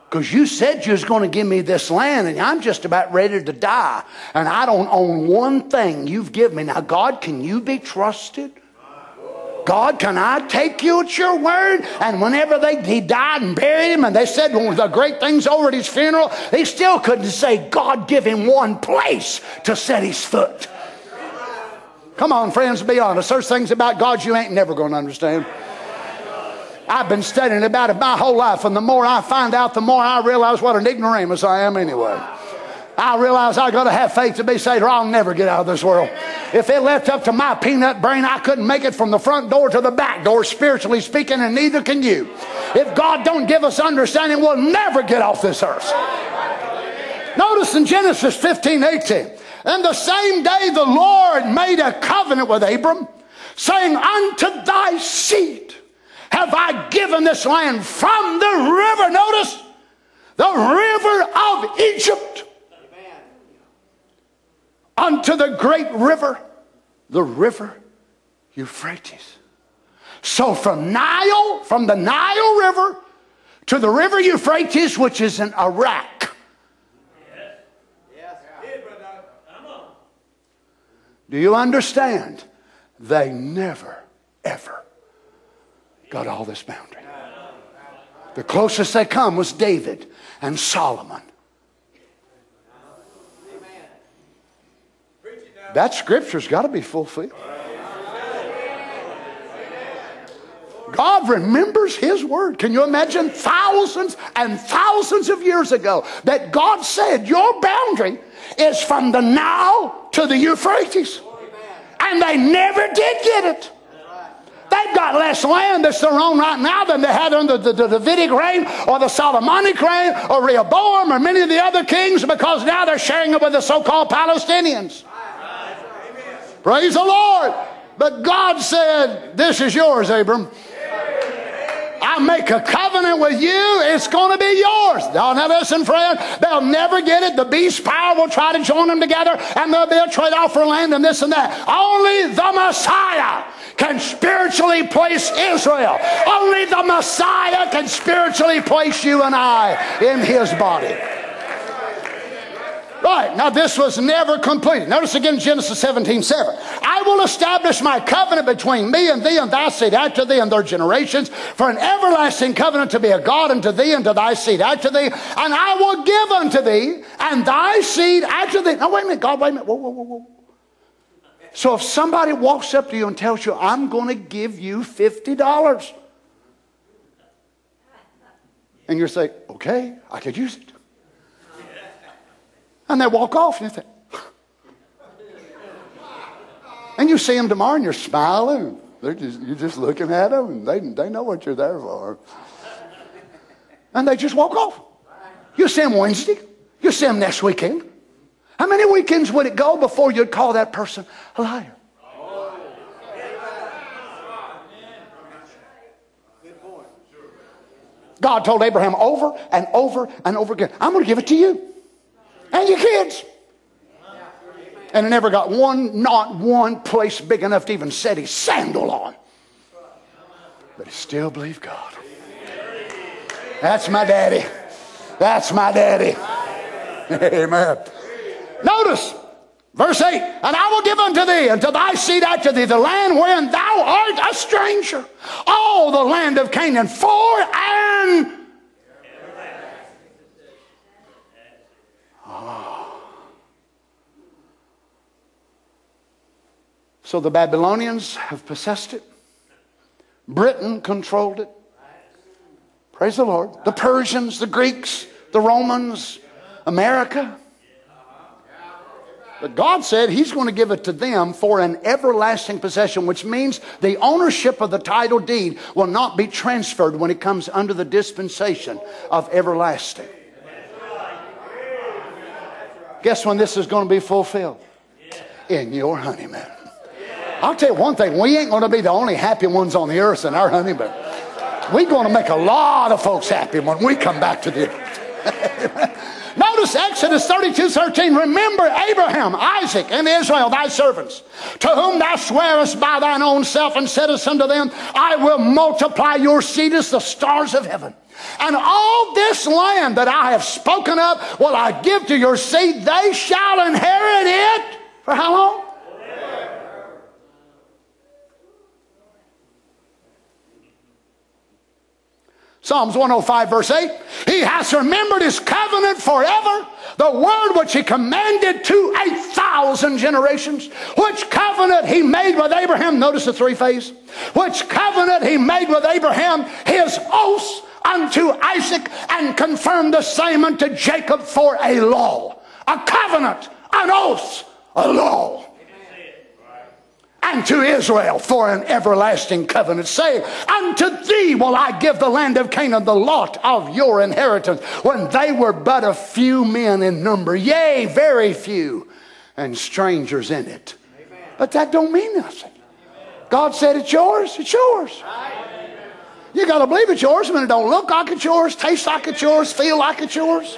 Because you said you was going to give me this land, and I'm just about ready to die, and I don't own one thing you've given me. Now, God, can you be trusted? God, can I take you at your word? And whenever they, he died and buried him, and they said the great things over at his funeral, they still couldn't say, God, give him one place to set his foot. Come on, friends, be honest. There's things about God you ain't never going to understand. I've been studying about it my whole life, and the more I find out, the more I realize what an ignoramus I am anyway. I realize I got to have faith to be saved, or I'll never get out of this world. If it left up to my peanut brain, I couldn't make it from the front door to the back door, spiritually speaking, and neither can you. If God don't give us understanding, we'll never get off this earth. Notice in Genesis 15, 18, and the same day the Lord made a covenant with Abram, saying, Unto thy seed have I given this land from the river. Notice, the river of Egypt unto the great river, the river Euphrates. So from Nile, from the Nile River to the river Euphrates, which is in Iraq. Do you understand? They never, ever got all this boundary. The closest they come was David and Solomon. That scripture's got to be fulfilled. God remembers His word. Can you imagine thousands and thousands of years ago that God said, Your boundary is from the Nile to the Euphrates? And they never did get it. They've got less land that's their own right now than they had under the, Davidic reign or the Solomonic reign or Rehoboam or many of the other kings because now they're sharing it with the so called Palestinians. Praise the Lord. But God said, This is yours, Abram. I make a covenant with you, it's going to be yours. Now, now listen, friend, they'll never get it. The beast power will try to join them together, and there'll be a trade off for land and this and that. Only the Messiah can spiritually place Israel. Only the Messiah can spiritually place you and I in his body. Right, now this was never completed. Notice again Genesis 17 7. I will establish my covenant between me and thee and thy seed after thee and their generations for an everlasting covenant to be a God unto thee and to thy seed after thee, and I will give unto thee and thy seed after thee. Now, wait a minute, God, wait a minute. Whoa, whoa, whoa, whoa. So if somebody walks up to you and tells you, I'm going to give you $50, and you say, okay, I could use it. And they walk off, and you think, and you see them tomorrow, and you're smiling. They're just, you're just looking at them, and they, they know what you're there for. And they just walk off. You see them Wednesday. You see them next weekend. How many weekends would it go before you'd call that person a liar? God told Abraham over and over and over again, I'm going to give it to you and your kids. And he never got one, not one place big enough to even set his sandal on. But he still believed God. That's my daddy. That's my daddy. [laughs] Amen. Notice verse 8 And I will give unto thee, and to thy seed after thee, the land wherein thou art a stranger, all the land of Canaan, for and So the Babylonians have possessed it. Britain controlled it. Praise the Lord. The Persians, the Greeks, the Romans, America. But God said He's going to give it to them for an everlasting possession, which means the ownership of the title deed will not be transferred when it comes under the dispensation of everlasting. Guess when this is going to be fulfilled? In your honeymoon. I'll tell you one thing, we ain't going to be the only happy ones on the earth in our honeymoon. We're going to make a lot of folks happy when we come back to the earth. [laughs] Notice Exodus 32 13. Remember Abraham, Isaac, and Israel, thy servants, to whom thou swearest by thine own self, and saidst unto them, I will multiply your seed as the stars of heaven. And all this land that I have spoken of will I give to your seed. They shall inherit it. For how long? Psalms 105, verse 8. He has remembered his covenant forever, the word which he commanded to a thousand generations, which covenant he made with Abraham. Notice the three phase. Which covenant he made with Abraham, his oaths unto Isaac, and confirmed the same unto Jacob for a law, a covenant, an oath, a law and to Israel for an everlasting covenant, saying, Unto thee will I give the land of Canaan, the lot of your inheritance, when they were but a few men in number, yea, very few, and strangers in it. Amen. But that don't mean nothing. God said it's yours, it's yours. You got to believe it's yours when it don't look like it's yours, taste like it's yours, feel like it's yours.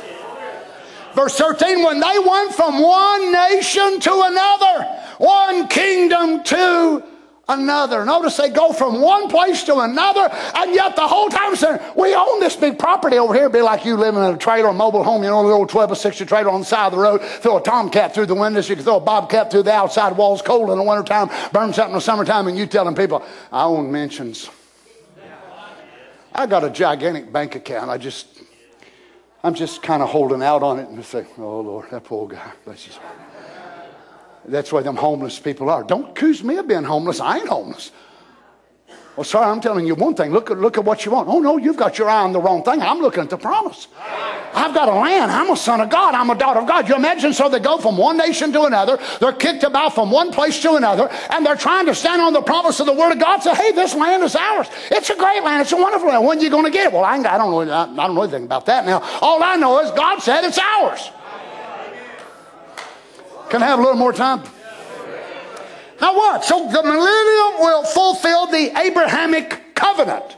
Verse 13, when they went from one nation to another, one kingdom to another. Notice they go from one place to another, and yet the whole time saying, We own this big property over here. It'd be like you living in a trailer, a mobile home, you know, a little 12 or 60 trailer on the side of the road. Throw a tomcat through the windows, you can throw a bobcat through the outside walls, cold in the wintertime, burn something in the summertime, and you telling people, I own mansions. I got a gigantic bank account. I just I'm just kind of holding out on it and say, oh, Lord, that poor guy. Bless his heart. That's why them homeless people are. Don't accuse me of being homeless. I ain't homeless. Well, sorry, I'm telling you one thing. Look at, look at what you want. Oh, no, you've got your eye on the wrong thing. I'm looking at the promise. I've got a land. I'm a son of God. I'm a daughter of God. You imagine so they go from one nation to another. They're kicked about from one place to another, and they're trying to stand on the promise of the Word of God. Say, hey, this land is ours. It's a great land. It's a wonderful land. When are you going to get it? Well, I, I don't know. I don't know anything about that now. All I know is God said it's ours. Can I have a little more time? Now what? So the millennium will fulfill the Abrahamic covenant.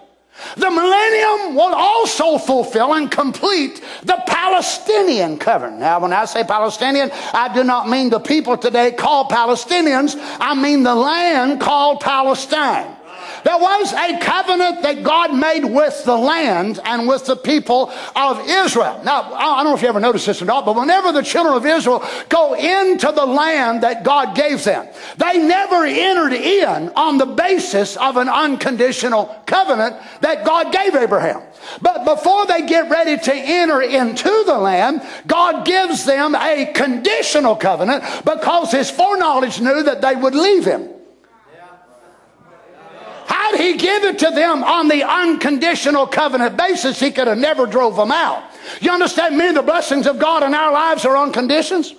The millennium will also fulfill and complete the Palestinian covenant. Now, when I say Palestinian, I do not mean the people today called Palestinians. I mean the land called Palestine. There was a covenant that God made with the land and with the people of Israel. Now, I don't know if you ever noticed this or not, but whenever the children of Israel go into the land that God gave them, they never entered in on the basis of an unconditional covenant that God gave Abraham. But before they get ready to enter into the land, God gives them a conditional covenant because his foreknowledge knew that they would leave him. Had he given to them on the unconditional covenant basis, he could have never drove them out. You understand, many of the blessings of God in our lives are on conditions.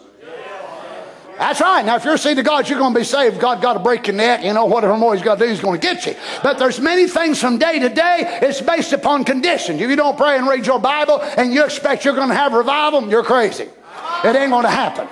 That's right. Now, if you're a seed of God, you're going to be saved. God got to break your neck. You know, whatever more He's got to do, He's going to get you. But there's many things from day to day. It's based upon conditions. If you don't pray and read your Bible and you expect you're going to have revival, you're crazy. It ain't going to happen.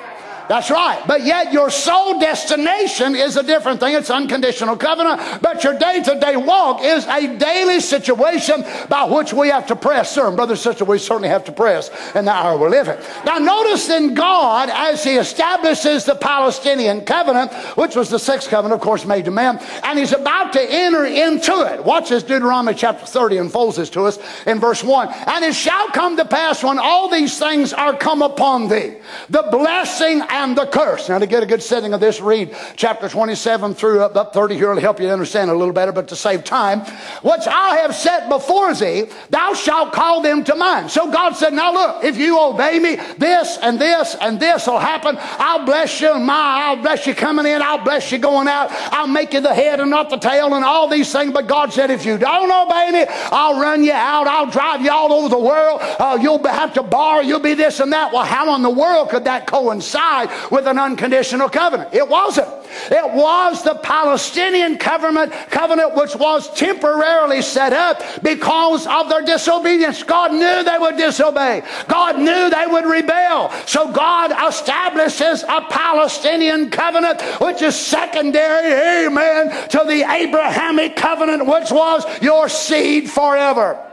That's right. But yet your soul destination is a different thing. It's unconditional covenant. But your day to day walk is a daily situation by which we have to press. Sir and brother, sister, we certainly have to press in the hour we're living. Now notice in God, as he establishes the Palestinian covenant, which was the sixth covenant, of course, made to man, and he's about to enter into it. Watch this Deuteronomy chapter 30 unfolds this to us in verse 1. And it shall come to pass when all these things are come upon thee, the blessing and the curse. Now, to get a good setting of this, read chapter 27 through up, up 30 here. It'll help you understand a little better, but to save time, which I have set before thee, thou shalt call them to mind. So God said, Now look, if you obey me, this and this and this will happen. I'll bless you, my, I'll bless you coming in, I'll bless you going out, I'll make you the head and not the tail, and all these things. But God said, If you don't obey me, I'll run you out, I'll drive you all over the world, uh, you'll have to borrow, you'll be this and that. Well, how in the world could that coincide with an unconditional covenant. It wasn't. It was the Palestinian covenant, covenant which was temporarily set up because of their disobedience. God knew they would disobey. God knew they would rebel. So God establishes a Palestinian covenant which is secondary, amen, to the Abrahamic covenant which was your seed forever.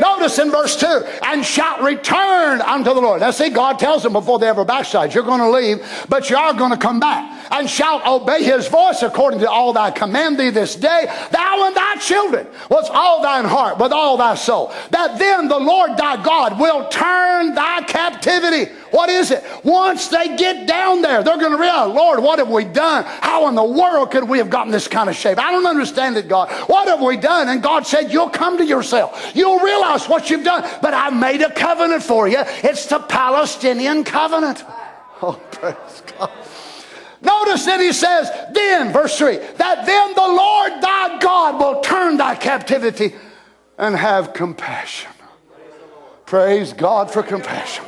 Notice in verse 2 and shalt return unto the Lord. Now, see, God tells them before they ever backslide, you're going to leave, but you are going to come back. And shalt obey his voice according to all that I command thee this day, thou and thy children, with all thine heart, with all thy soul. That then the Lord thy God will turn thy captivity. What is it? Once they get down there, they're going to realize, Lord, what have we done? How in the world could we have gotten this kind of shape? I don't understand it, God. What have we done? And God said, You'll come to yourself. You'll realize what you've done. But I've made a covenant for you. It's the Palestinian covenant. [laughs] Oh, praise God. Notice that he says, then, verse 3, that then the Lord thy God will turn thy captivity and have compassion. Praise God for compassion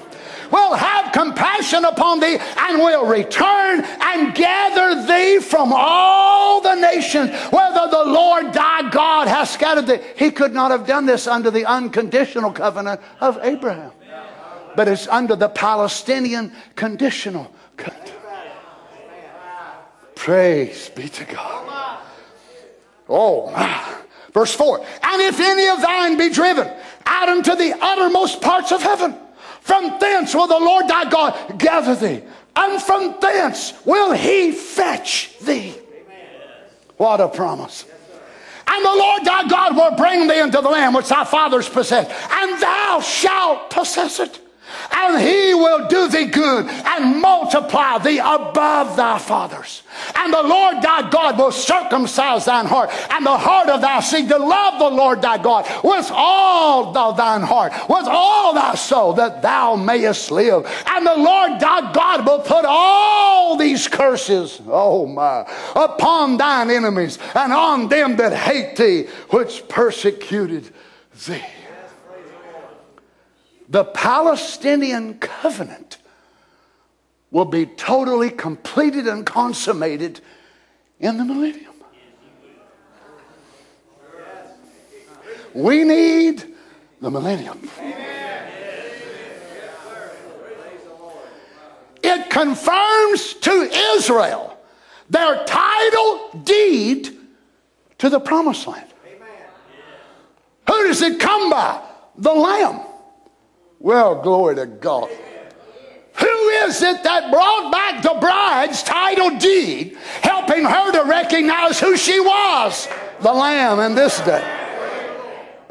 will have compassion upon thee and will return and gather thee from all the nations, whether the Lord thy God has scattered thee. He could not have done this under the unconditional covenant of Abraham, but it's under the Palestinian conditional covenant. Praise be to God. Oh, my. Verse 4 And if any of thine be driven out into the uttermost parts of heaven, from thence will the Lord thy God gather thee, and from thence will he fetch thee. What a promise. And the Lord thy God will bring thee into the land which thy fathers possessed, and thou shalt possess it and he will do thee good and multiply thee above thy fathers. And the Lord thy God will circumcise thine heart and the heart of thy seed to love the Lord thy God with all thine heart, with all thy soul, that thou mayest live. And the Lord thy God will put all these curses, oh my, upon thine enemies and on them that hate thee, which persecuted thee the Palestinian covenant will be totally completed and consummated in the millennium. We need the millennium. It confirms to Israel their title deed to the promised land. Who does it come by? The Lamb. Well, glory to God. Who is it that brought back the bride's title deed, helping her to recognize who she was? The Lamb in this day.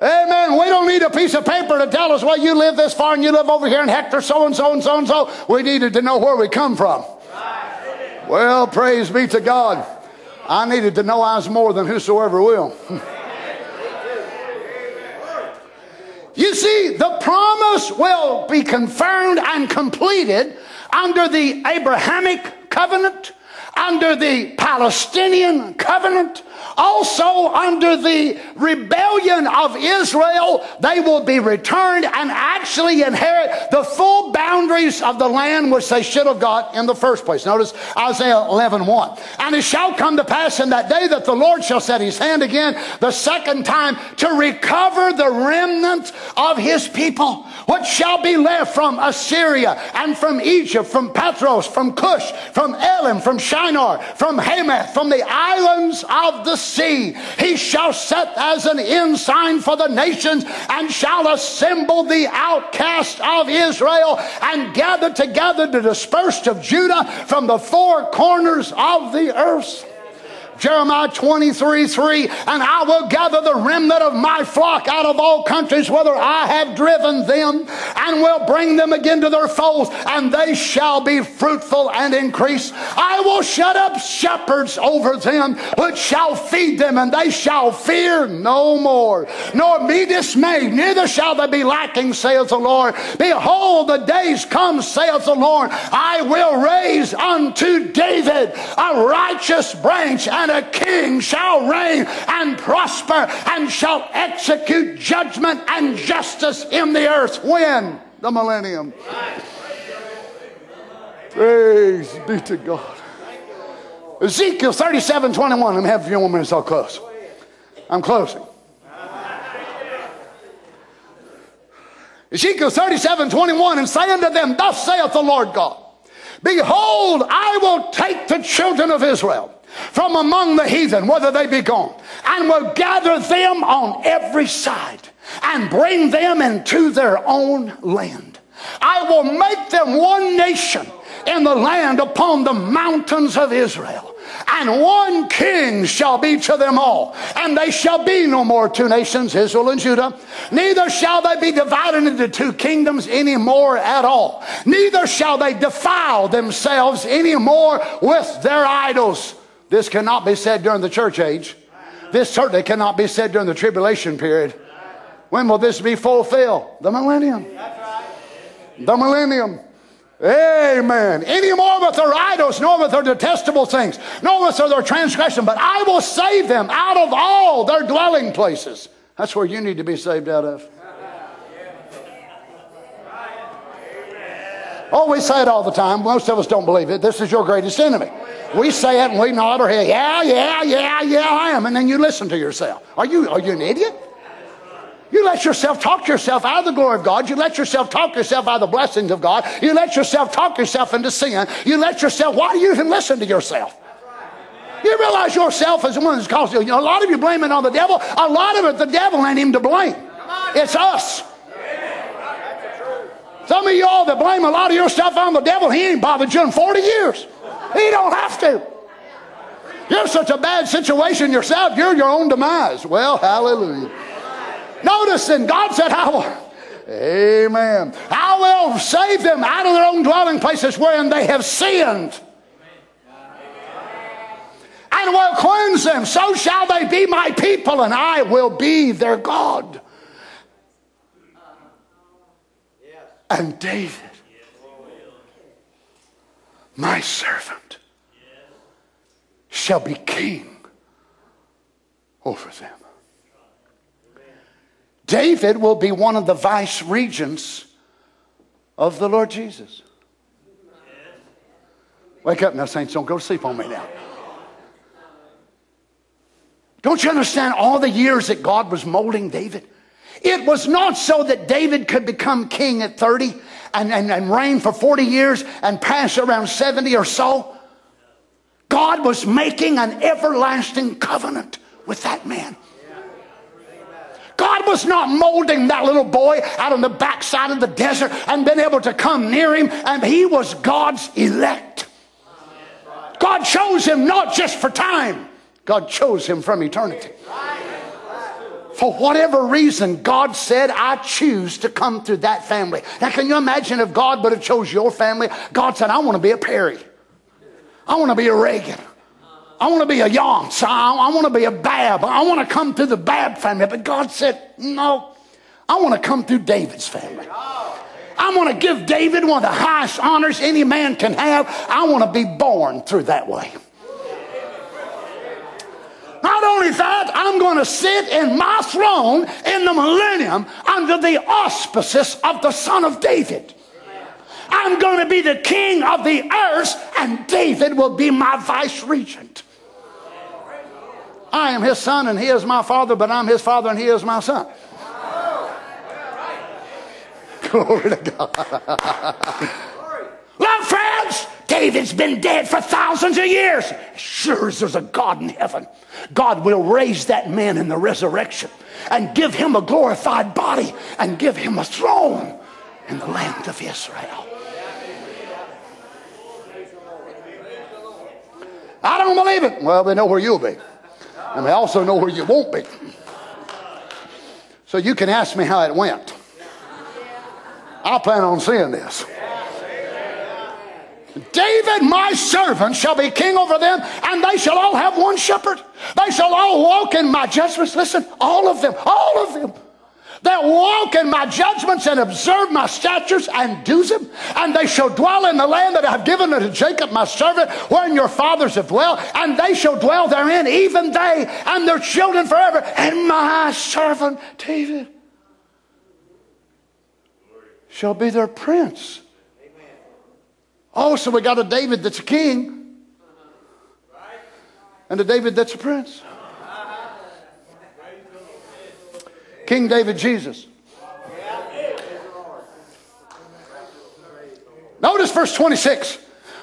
Amen. We don't need a piece of paper to tell us, well, you live this far and you live over here in Hector, so and so and so and so. We needed to know where we come from. Well, praise be to God. I needed to know I was more than whosoever will. [laughs] You see, the promise will be confirmed and completed under the Abrahamic covenant, under the Palestinian covenant, also, under the rebellion of Israel, they will be returned and actually inherit the full boundaries of the land which they should have got in the first place. Notice Isaiah 11 1. And it shall come to pass in that day that the Lord shall set his hand again the second time to recover the remnant of his people, which shall be left from Assyria and from Egypt, from Pathros, from Cush, from Elam, from Shinar, from Hamath, from the islands of the sea. He shall set as an ensign for the nations and shall assemble the outcast of Israel and gather together the dispersed of Judah from the four corners of the earth. Jeremiah 23 3, and I will gather the remnant of my flock out of all countries, whether I have driven them, and will bring them again to their folds, and they shall be fruitful and increase. I will shut up shepherds over them, which shall feed them, and they shall fear no more, nor be dismayed, neither shall they be lacking, saith the Lord. Behold, the days come, saith the Lord, I will raise unto David a righteous branch and and a king shall reign and prosper and shall execute judgment and justice in the earth. When? The millennium. Praise be to God. Ezekiel 37 21. Let me have a few more minutes. I'll close. I'm closing. Ezekiel 37 21. And say unto them, Thus saith the Lord God, Behold, I will take the children of Israel from among the heathen, whether they be gone, and will gather them on every side and bring them into their own land. I will make them one nation in the land upon the mountains of Israel. And one king shall be to them all. And they shall be no more two nations, Israel and Judah. Neither shall they be divided into two kingdoms any more at all. Neither shall they defile themselves any more with their idols. This cannot be said during the church age. This certainly cannot be said during the tribulation period. When will this be fulfilled? The millennium. The millennium. Amen. Any more with their idols, nor with their detestable things, nor with their transgression, but I will save them out of all their dwelling places. That's where you need to be saved out of. Oh, we say it all the time. Most of us don't believe it. This is your greatest enemy. We say it and we nod our head. Yeah, yeah, yeah, yeah, I am. And then you listen to yourself. Are you, are you an idiot? You let yourself talk yourself out of the glory of God. You let yourself talk yourself out of the blessings of God. You let yourself talk yourself into sin. You let yourself, why do you even listen to yourself? You realize yourself is the one that's caused you. know, a lot of you blame it on the devil. A lot of it, the devil ain't him to blame. It's us. Some of y'all that blame a lot of your stuff on the devil, he ain't bothered you in 40 years. He don't have to. You're such a bad situation yourself, you're your own demise. Well, hallelujah. Notice, and God said, I will. Amen. I will save them out of their own dwelling places wherein they have sinned. And will cleanse them. So shall they be my people, and I will be their God. And David, my servant, shall be king over them. David will be one of the vice regents of the Lord Jesus. Wake up now, saints. Don't go to sleep on me now. Don't you understand all the years that God was molding David? It was not so that David could become king at 30 and, and, and reign for 40 years and pass around 70 or so. God was making an everlasting covenant with that man. God was not molding that little boy out on the backside of the desert and been able to come near him, and he was God's elect. God chose him not just for time, God chose him from eternity. For whatever reason, God said, I choose to come through that family. Now, can you imagine if God would have chose your family? God said, I want to be a Perry. I want to be a Reagan. I want to be a I, I want to be a Bab. I want to come through the Bab family. But God said, no, I want to come through David's family. I want to give David one of the highest honors any man can have. I want to be born through that way. Not only that, I'm going to sit in my throne in the millennium under the auspices of the Son of David. I'm going to be the king of the earth, and David will be my vice regent. I am his son and he is my father, but I'm his father and he is my son. [laughs] Glory to God. [laughs] Love friends, David's been dead for thousands of years. Sure as there's a God in heaven, God will raise that man in the resurrection and give him a glorified body and give him a throne in the land of Israel. I don't believe it. Well, they know where you'll be. And they also know where you won't be. So you can ask me how it went. I plan on seeing this. David, my servant, shall be king over them, and they shall all have one shepherd. They shall all walk in my judgments. Listen, all of them, all of them that walk in my judgments and observe my statutes and do them, and they shall dwell in the land that I've given unto Jacob my servant, wherein your fathers have dwelt, and they shall dwell therein, even they and their children forever, and my servant David shall be their prince Oh, so we got a David that's a king and a David that's a prince. King David Jesus. Notice verse 26.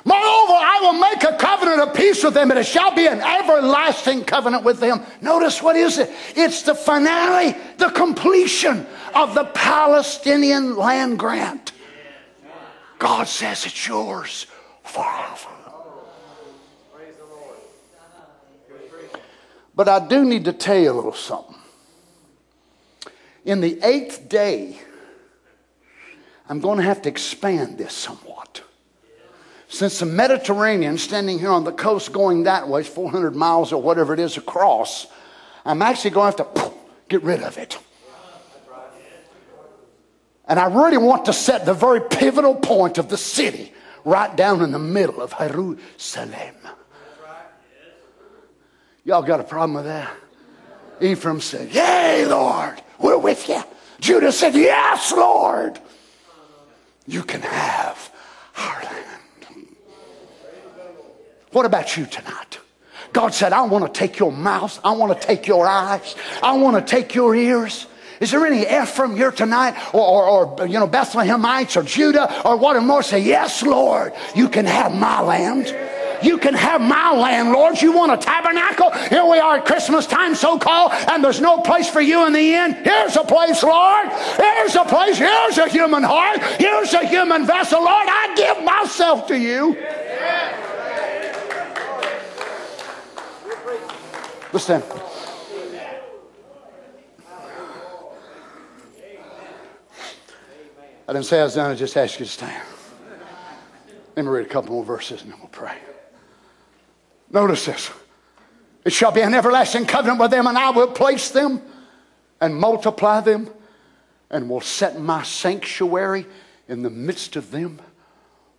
Moreover, I will make a covenant of peace with them, and it shall be an everlasting covenant with them. Notice what is it? It's the finale, the completion of the Palestinian land grant. God says it's yours forever. But I do need to tell you a little something. In the eighth day, I'm going to have to expand this somewhat. Since the Mediterranean, standing here on the coast going that way, 400 miles or whatever it is across, I'm actually going to have to get rid of it. And I really want to set the very pivotal point of the city right down in the middle of Jerusalem. Y'all got a problem with that? Ephraim said, Yay, Lord, we're with you. Judah said, Yes, Lord, you can have our land. What about you tonight? God said, I want to take your mouth. I want to take your eyes. I want to take your ears. Is there any Ephraim here tonight or, or, or you know, Bethlehemites or Judah or more say, Yes, Lord, you can have my land. You can have my land, Lord. You want a tabernacle? Here we are at Christmas time, so called, and there's no place for you in the inn. Here's a place, Lord. Here's a place. Here's a human heart. Here's a human vessel, Lord. I give myself to you. Listen. I didn't say I was done, I just asked you to stand. Let me read a couple more verses and then we'll pray. Notice this. It shall be an everlasting covenant with them, and I will place them and multiply them, and will set my sanctuary in the midst of them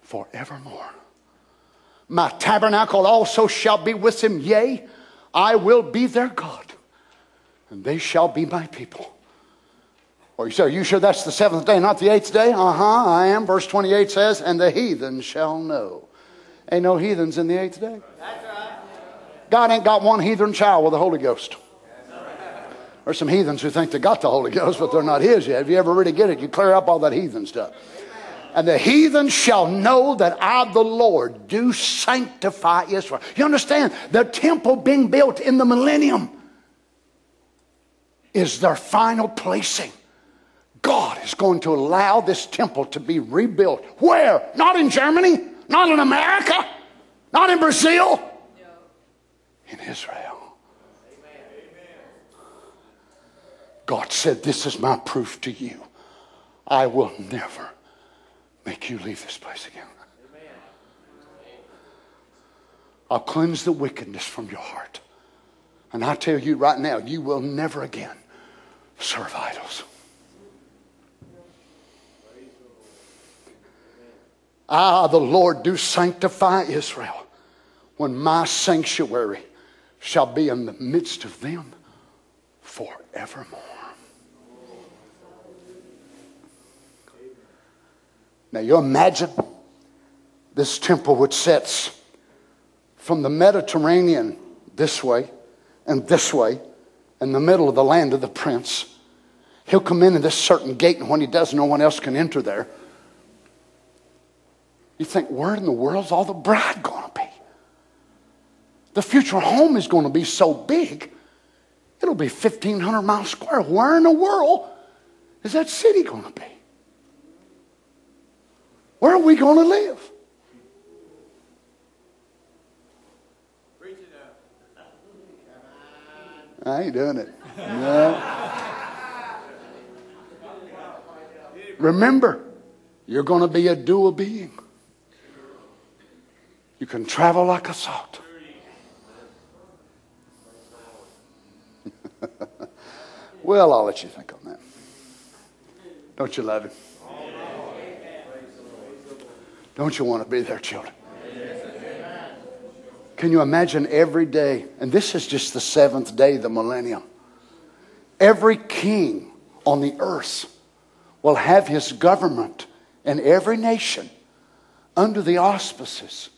forevermore. My tabernacle also shall be with them, yea, I will be their God, and they shall be my people. Or you say, Are you sure that's the seventh day, not the eighth day? Uh huh, I am. Verse 28 says, And the heathen shall know. Ain't no heathens in the eighth day. God ain't got one heathen child with the Holy Ghost. There's some heathens who think they got the Holy Ghost, but they're not His yet. If you ever really get it, you clear up all that heathen stuff. And the heathen shall know that I, the Lord, do sanctify Israel. You understand? The temple being built in the millennium is their final placing. God is going to allow this temple to be rebuilt. Where? Not in Germany, not in America, not in Brazil, in Israel. Amen. God said, This is my proof to you. I will never make you leave this place again. I'll cleanse the wickedness from your heart. And I tell you right now, you will never again serve idols. Ah, the Lord do sanctify Israel when my sanctuary shall be in the midst of them forevermore. Now, you imagine this temple which sits from the Mediterranean this way and this way in the middle of the land of the prince. He'll come in at this certain gate, and when he does, no one else can enter there. You think, where in the world's all the bride going to be? The future home is going to be so big, it'll be 1,500 miles square. Where in the world is that city going to be? Where are we going to live? I ain't doing it. No. Remember, you're going to be a dual being. You can travel like a thought. [laughs] well, I'll let you think on that. Don't you love him? Don't you want to be there, children? Can you imagine every day? And this is just the seventh day, the millennium. Every king on the earth will have his government and every nation under the auspices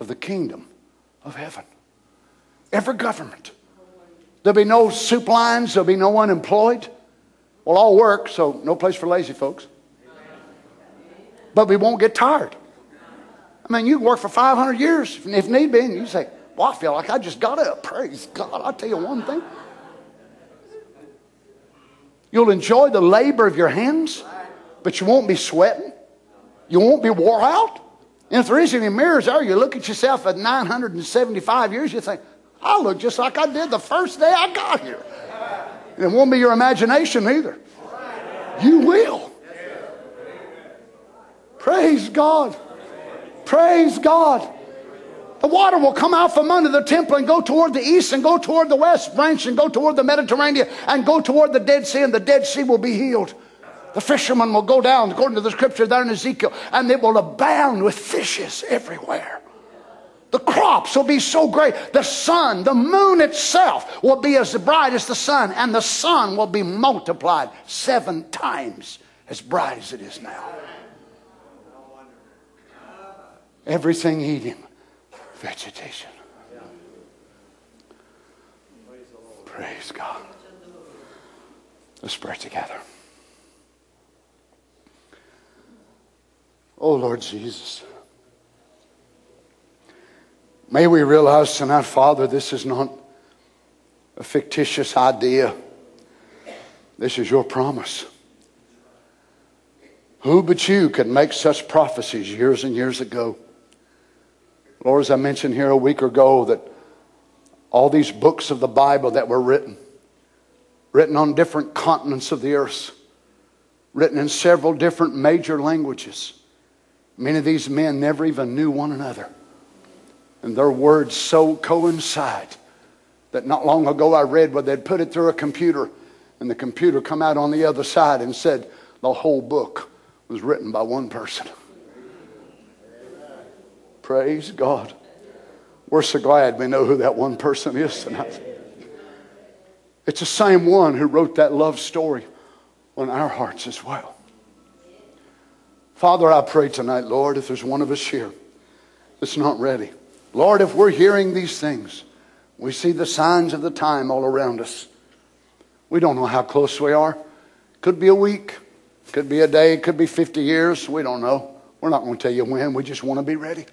of the kingdom of heaven. Every government. There'll be no soup lines, there'll be no unemployed. We'll all work, so no place for lazy folks. But we won't get tired. I mean, you can work for 500 years if need be, and you say, Well, I feel like I just got up. Praise God. I'll tell you one thing. You'll enjoy the labor of your hands, but you won't be sweating. You won't be wore out. And if there isn't any mirrors there, you look at yourself at 975 years, you think, I look just like I did the first day I got here. And it won't be your imagination either. You will. Praise God. Praise God. The water will come out from under the temple and go toward the east and go toward the west branch and go toward the Mediterranean and go toward the Dead Sea, and the Dead Sea will be healed. The fishermen will go down, according to the scripture there in Ezekiel, and it will abound with fishes everywhere. The crops will be so great. The sun, the moon itself will be as bright as the sun, and the sun will be multiplied seven times as bright as it is now. Everything eating vegetation. Praise God. Let's pray together. Oh, Lord Jesus. May we realize tonight, Father, this is not a fictitious idea. This is your promise. Who but you could make such prophecies years and years ago? Lord, as I mentioned here a week ago, that all these books of the Bible that were written, written on different continents of the earth, written in several different major languages. Many of these men never even knew one another. And their words so coincide that not long ago I read where they'd put it through a computer and the computer come out on the other side and said the whole book was written by one person. Praise God. We're so glad we know who that one person is tonight. It's the same one who wrote that love story on our hearts as well. Father, I pray tonight, Lord, if there's one of us here that's not ready, Lord, if we're hearing these things, we see the signs of the time all around us. We don't know how close we are. Could be a week, could be a day, could be 50 years. We don't know. We're not going to tell you when. We just want to be ready.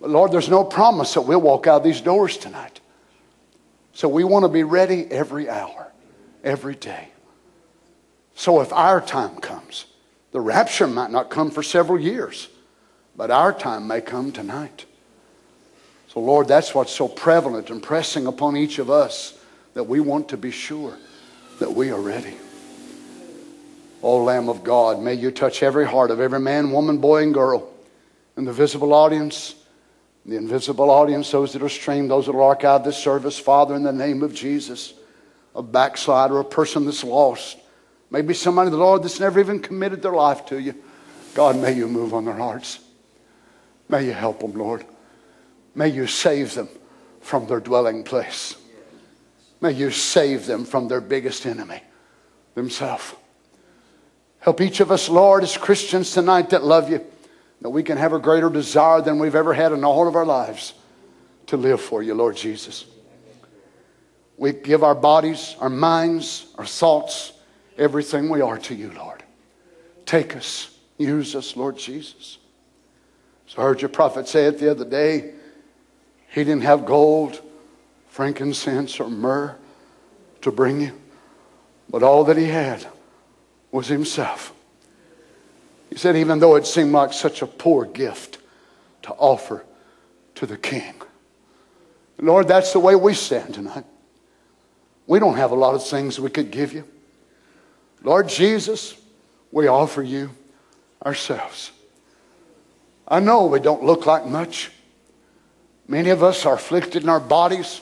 But Lord, there's no promise that we'll walk out these doors tonight. So we want to be ready every hour, every day. So if our time comes, the rapture might not come for several years, but our time may come tonight. So, Lord, that's what's so prevalent and pressing upon each of us that we want to be sure that we are ready. O Lamb of God, may you touch every heart of every man, woman, boy, and girl in the visible audience the invisible audience, those that are streamed, those that will archive this service, Father, in the name of Jesus, a backslider, a person that's lost, maybe somebody, the Lord, that's never even committed their life to you. God, may you move on their hearts. May you help them, Lord. May you save them from their dwelling place. May you save them from their biggest enemy, themselves. Help each of us, Lord, as Christians tonight that love you that we can have a greater desire than we've ever had in all of our lives to live for you, Lord Jesus. We give our bodies, our minds, our thoughts, everything we are to you, Lord. Take us, use us, Lord Jesus. So I heard your prophet say it the other day. He didn't have gold, frankincense, or myrrh to bring you, but all that he had was himself. He said, even though it seemed like such a poor gift to offer to the king. Lord, that's the way we stand tonight. We don't have a lot of things we could give you. Lord Jesus, we offer you ourselves. I know we don't look like much. Many of us are afflicted in our bodies.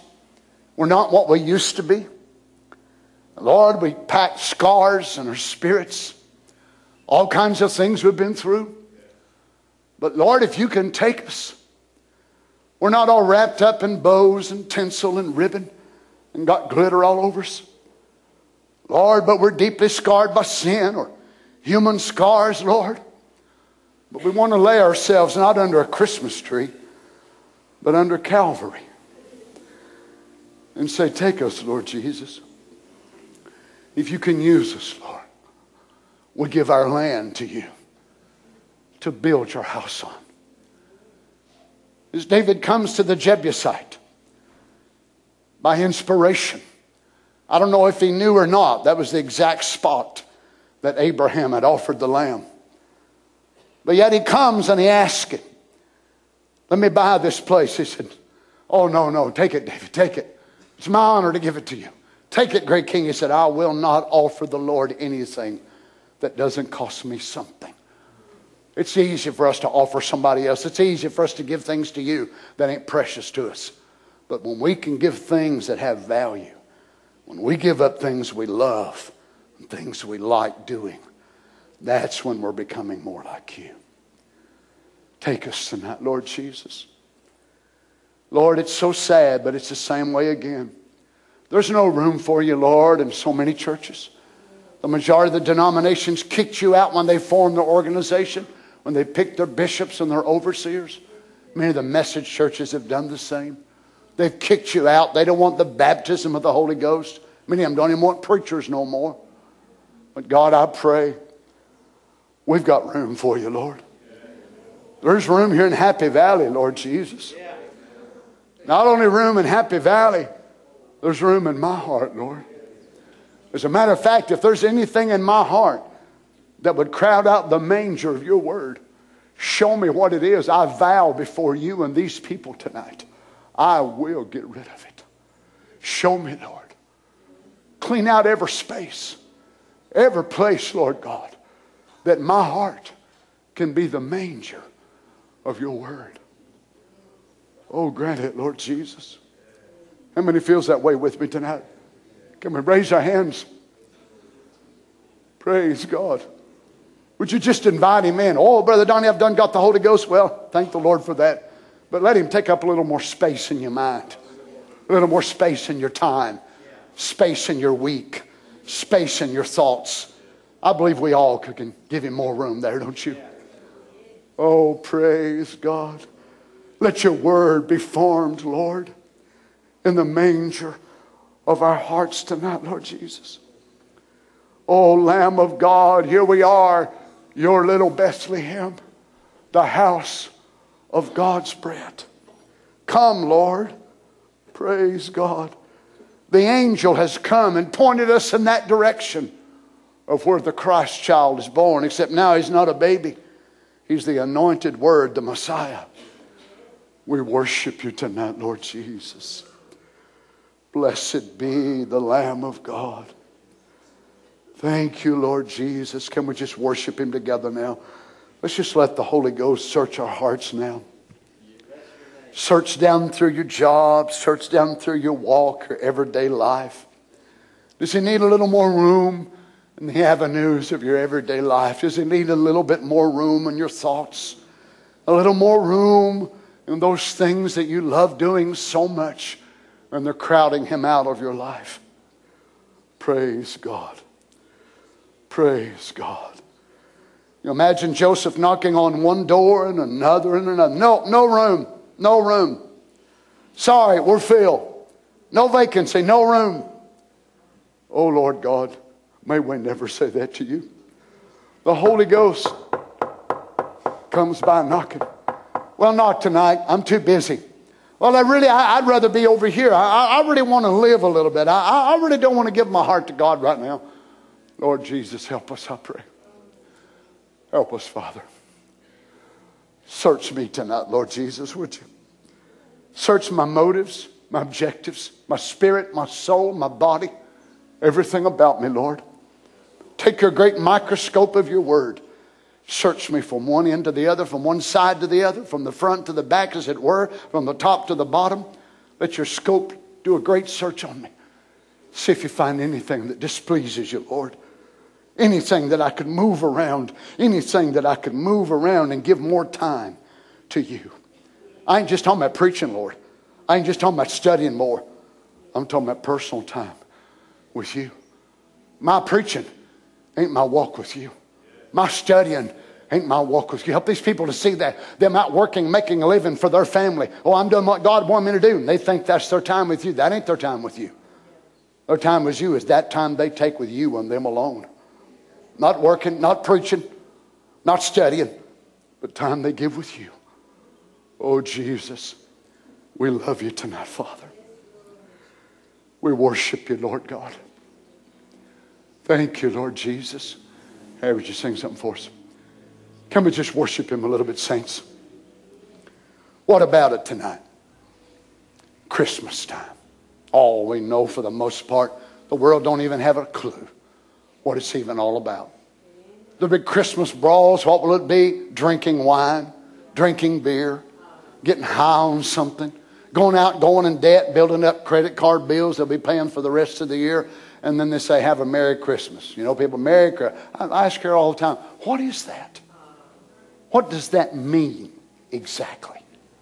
We're not what we used to be. Lord, we pack scars in our spirits all kinds of things we've been through. But Lord, if you can take us, we're not all wrapped up in bows and tinsel and ribbon and got glitter all over us. Lord, but we're deeply scarred by sin or human scars, Lord. But we want to lay ourselves not under a Christmas tree, but under Calvary. And say, Take us, Lord Jesus. If you can use us, Lord, we give our land to you to build your house on. As David comes to the Jebusite by inspiration, I don't know if he knew or not, that was the exact spot that Abraham had offered the lamb. But yet he comes and he asks it. Let me buy this place. He said, Oh, no, no, take it, David, take it. It's my honor to give it to you. Take it, great king. He said, I will not offer the Lord anything that doesn't cost me something. It's easy for us to offer somebody else. It's easy for us to give things to you that ain't precious to us. But when we can give things that have value, when we give up things we love and things we like doing, that's when we're becoming more like you. Take us tonight, Lord Jesus. Lord, it's so sad, but it's the same way again. There's no room for you, Lord, in so many churches. The majority of the denominations kicked you out when they formed their organization, when they picked their bishops and their overseers. Many of the message churches have done the same. They've kicked you out. They don't want the baptism of the Holy Ghost. Many of them don't even want preachers no more. But God, I pray, we've got room for you, Lord. There's room here in Happy Valley, Lord Jesus. Not only room in Happy Valley, there's room in my heart, Lord. As a matter of fact, if there's anything in my heart that would crowd out the manger of your word, show me what it is. I vow before you and these people tonight, I will get rid of it. Show me, Lord. Clean out every space, every place, Lord God, that my heart can be the manger of your word. Oh, grant it, Lord Jesus. How many feels that way with me tonight? Come and raise your hands. Praise God. Would you just invite him in? Oh, Brother Donnie, I've done got the Holy Ghost. Well, thank the Lord for that. But let him take up a little more space in your mind, a little more space in your time, space in your week, space in your thoughts. I believe we all can give him more room there, don't you? Oh, praise God. Let your word be formed, Lord, in the manger of our hearts tonight, Lord Jesus. Oh, Lamb of God, here we are, your little Bethlehem, the house of God's bread. Come, Lord. Praise God. The angel has come and pointed us in that direction of where the Christ child is born, except now he's not a baby. He's the anointed word, the Messiah. We worship you tonight, Lord Jesus. Blessed be the Lamb of God. Thank you, Lord Jesus. Can we just worship him together now? Let's just let the Holy Ghost search our hearts now. Search down through your job, search down through your walk, your everyday life. Does he need a little more room in the avenues of your everyday life? Does he need a little bit more room in your thoughts? A little more room in those things that you love doing so much and they're crowding him out of your life? Praise God. Praise God. You imagine Joseph knocking on one door and another and another. No, no room. No room. Sorry, we're filled. No vacancy, no room. Oh, Lord God, may we never say that to you. The Holy Ghost comes by knocking. Well, not tonight. I'm too busy. Well, I really, I, would rather be over here. I, I really want to live a little bit. I, I really don't want to give my heart to God right now. Lord Jesus, help us, I pray. Help us, Father. Search me tonight, Lord Jesus, would you? Search my motives, my objectives, my spirit, my soul, my body, everything about me, Lord. Take your great microscope of your word. Search me from one end to the other, from one side to the other, from the front to the back, as it were, from the top to the bottom. Let your scope do a great search on me. See if you find anything that displeases you, Lord anything that I could move around, anything that I could move around and give more time to you. I ain't just talking about preaching, Lord. I ain't just talking about studying more. I'm talking about personal time with you. My preaching ain't my walk with you. My studying Ain't my walk with you. Help these people to see that. Them out working, making a living for their family. Oh, I'm doing what God wanted me to do. And they think that's their time with you. That ain't their time with you. Their time with you is that time they take with you and them alone. Not working, not preaching, not studying, but time they give with you. Oh, Jesus, we love you tonight, Father. We worship you, Lord God. Thank you, Lord Jesus. Hey, would you sing something for us? Can we just worship him a little bit, saints? What about it tonight? Christmas time. All we know for the most part, the world don't even have a clue what it's even all about. The big Christmas brawls, what will it be? Drinking wine, drinking beer, getting high on something, going out, going in debt, building up credit card bills they'll be paying for the rest of the year. And then they say, Have a Merry Christmas. You know, people, Merry Christmas. I ask her all the time, What is that? What does that mean exactly?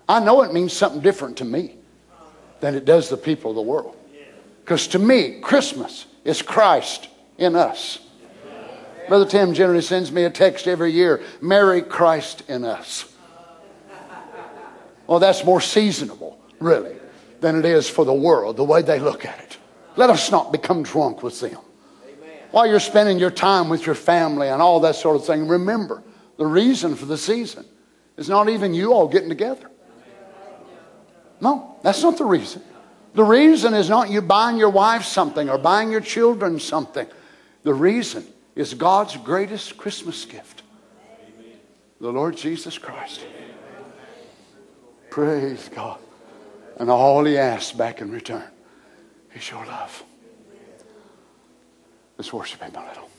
I know it means something different to me than it does the people of the world. Because to me, Christmas is Christ in us. Brother Tim generally sends me a text every year Merry Christ in us. Well, that's more seasonable, really, than it is for the world, the way they look at it. Let us not become drunk with them. While you're spending your time with your family and all that sort of thing, remember the reason for the season is not even you all getting together. No, that's not the reason. The reason is not you buying your wife something or buying your children something. The reason is God's greatest Christmas gift the Lord Jesus Christ. Praise God. And all He asks back in return is your love. Let's worship Him a little.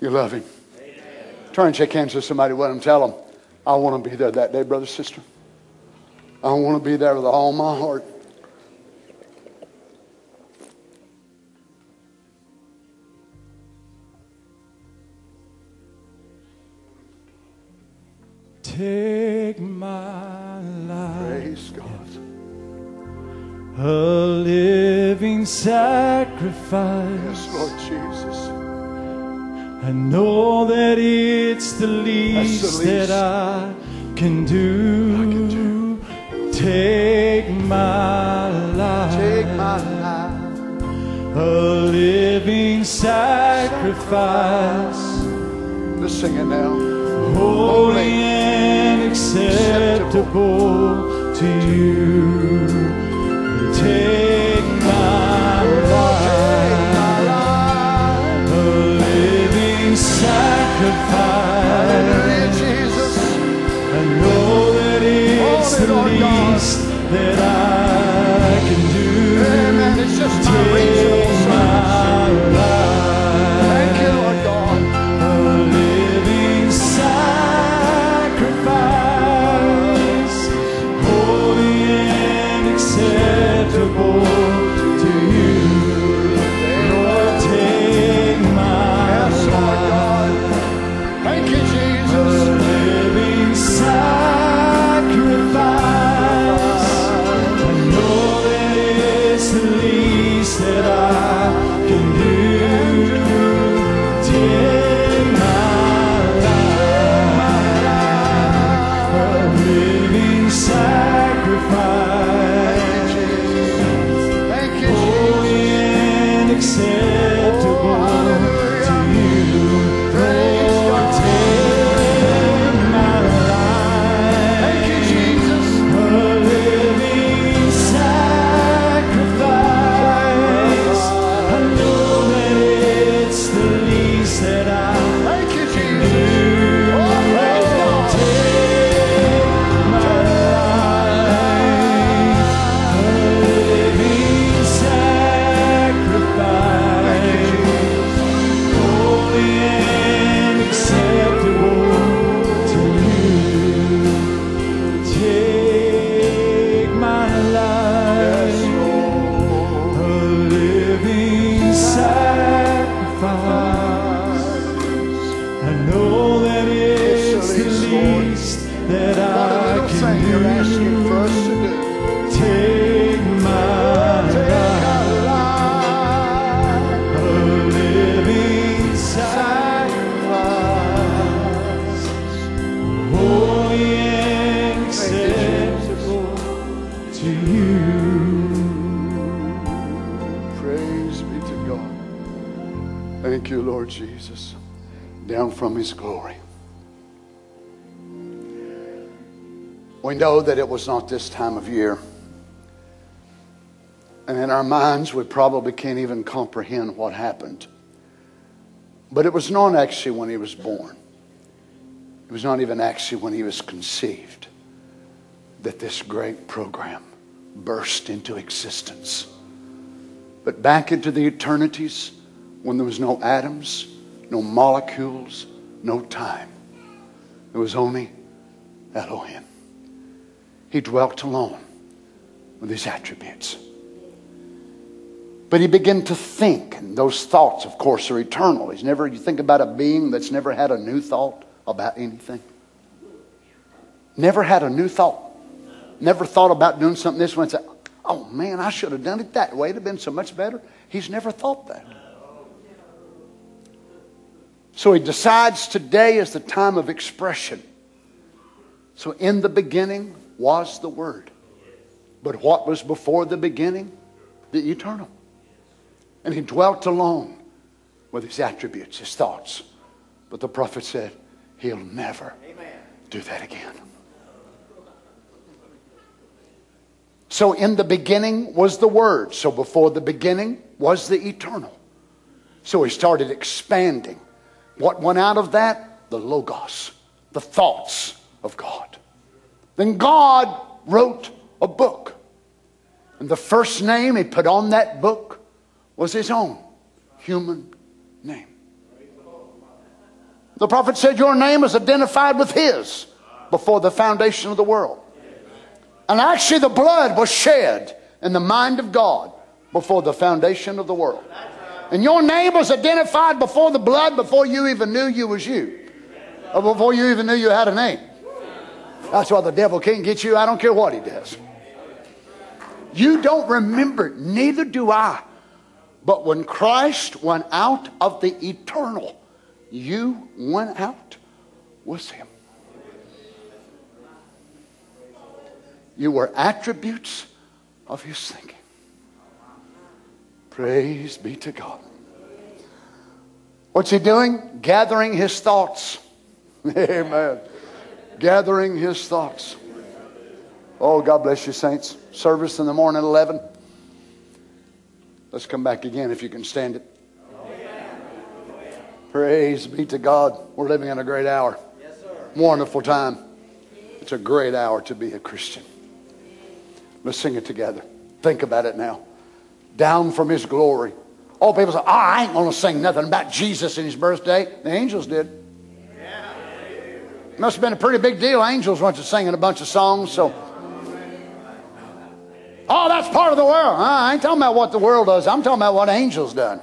You love Him. Turn and shake hands with somebody with them. Tell them, I want to be there that day, brother, sister. I want to be there with all my heart. Sacrifice. Yes, Lord Jesus. I know that it's the least, least. that I can do. I can do. Take my life, Take my life. a living sacrifice, Let's sing it now. holy and acceptable to you. That We know that it was not this time of year. And in our minds, we probably can't even comprehend what happened. But it was not actually when he was born, it was not even actually when he was conceived that this great program burst into existence. But back into the eternities when there was no atoms, no molecules, no time. There was only Elohim. He dwelt alone with his attributes. But he began to think, and those thoughts, of course, are eternal. He's never, you think about a being that's never had a new thought about anything. Never had a new thought. Never thought about doing something this way and said, oh man, I should have done it that way. It'd have been so much better. He's never thought that. So he decides today is the time of expression. So in the beginning was the Word. But what was before the beginning? The eternal. And he dwelt alone with his attributes, his thoughts. But the prophet said, He'll never do that again. So in the beginning was the Word. So before the beginning was the eternal. So he started expanding. What went out of that? The Logos, the thoughts of God. Then God wrote a book. And the first name he put on that book was his own human name. The prophet said, Your name is identified with his before the foundation of the world. And actually, the blood was shed in the mind of God before the foundation of the world. And your name was identified before the blood, before you even knew you was you, or before you even knew you had a name. That's why the devil can't get you. I don't care what he does. You don't remember, neither do I. But when Christ went out of the eternal, you went out with him. You were attributes of his thinking. Praise be to God. What's he doing? Gathering his thoughts. [laughs] Amen. Gathering his thoughts. Oh, God bless you, saints. Service in the morning at 11. Let's come back again if you can stand it. Praise be to God. We're living in a great hour. Wonderful time. It's a great hour to be a Christian. Let's sing it together. Think about it now. Down from his glory. All people say, oh, I ain't going to sing nothing about Jesus and his birthday. The angels did. Must have been a pretty big deal. Angels went to singing a bunch of songs, so. Oh, that's part of the world. I ain't talking about what the world does. I'm talking about what angels done.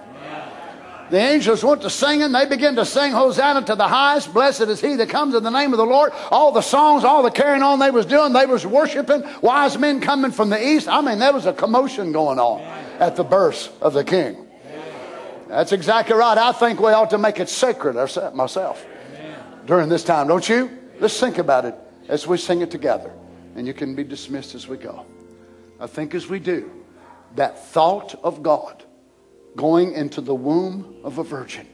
The angels went to singing. They began to sing Hosanna to the highest. Blessed is he that comes in the name of the Lord. All the songs, all the carrying on they was doing, they was worshiping. Wise men coming from the east. I mean, there was a commotion going on at the birth of the king. That's exactly right. I think we ought to make it sacred myself during this time, don't you? Let's think about it as we sing it together. And you can be dismissed as we go. I think as we do, that thought of God going into the womb of a virgin,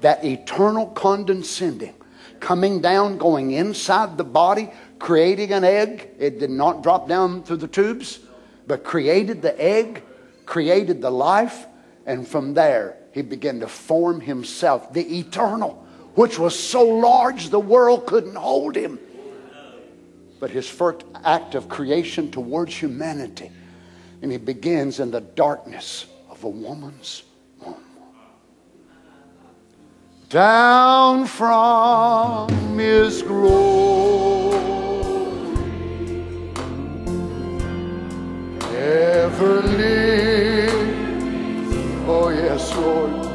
that eternal condescending, coming down, going inside the body, creating an egg. It did not drop down through the tubes, but created the egg, created the life, and from there he began to form himself, the eternal, which was so large the world couldn't hold him. But his first act of creation towards humanity, and he begins in the darkness of a woman's womb. Down from his glory, ever live. Oh, yes, Lord.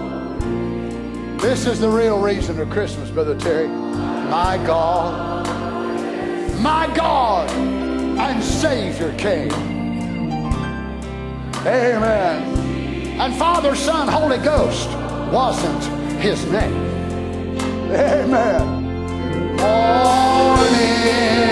This is the real reason of Christmas, Brother Terry. My God, my God, and Savior came. Amen. And Father, Son, Holy Ghost wasn't his name. Amen. Morning.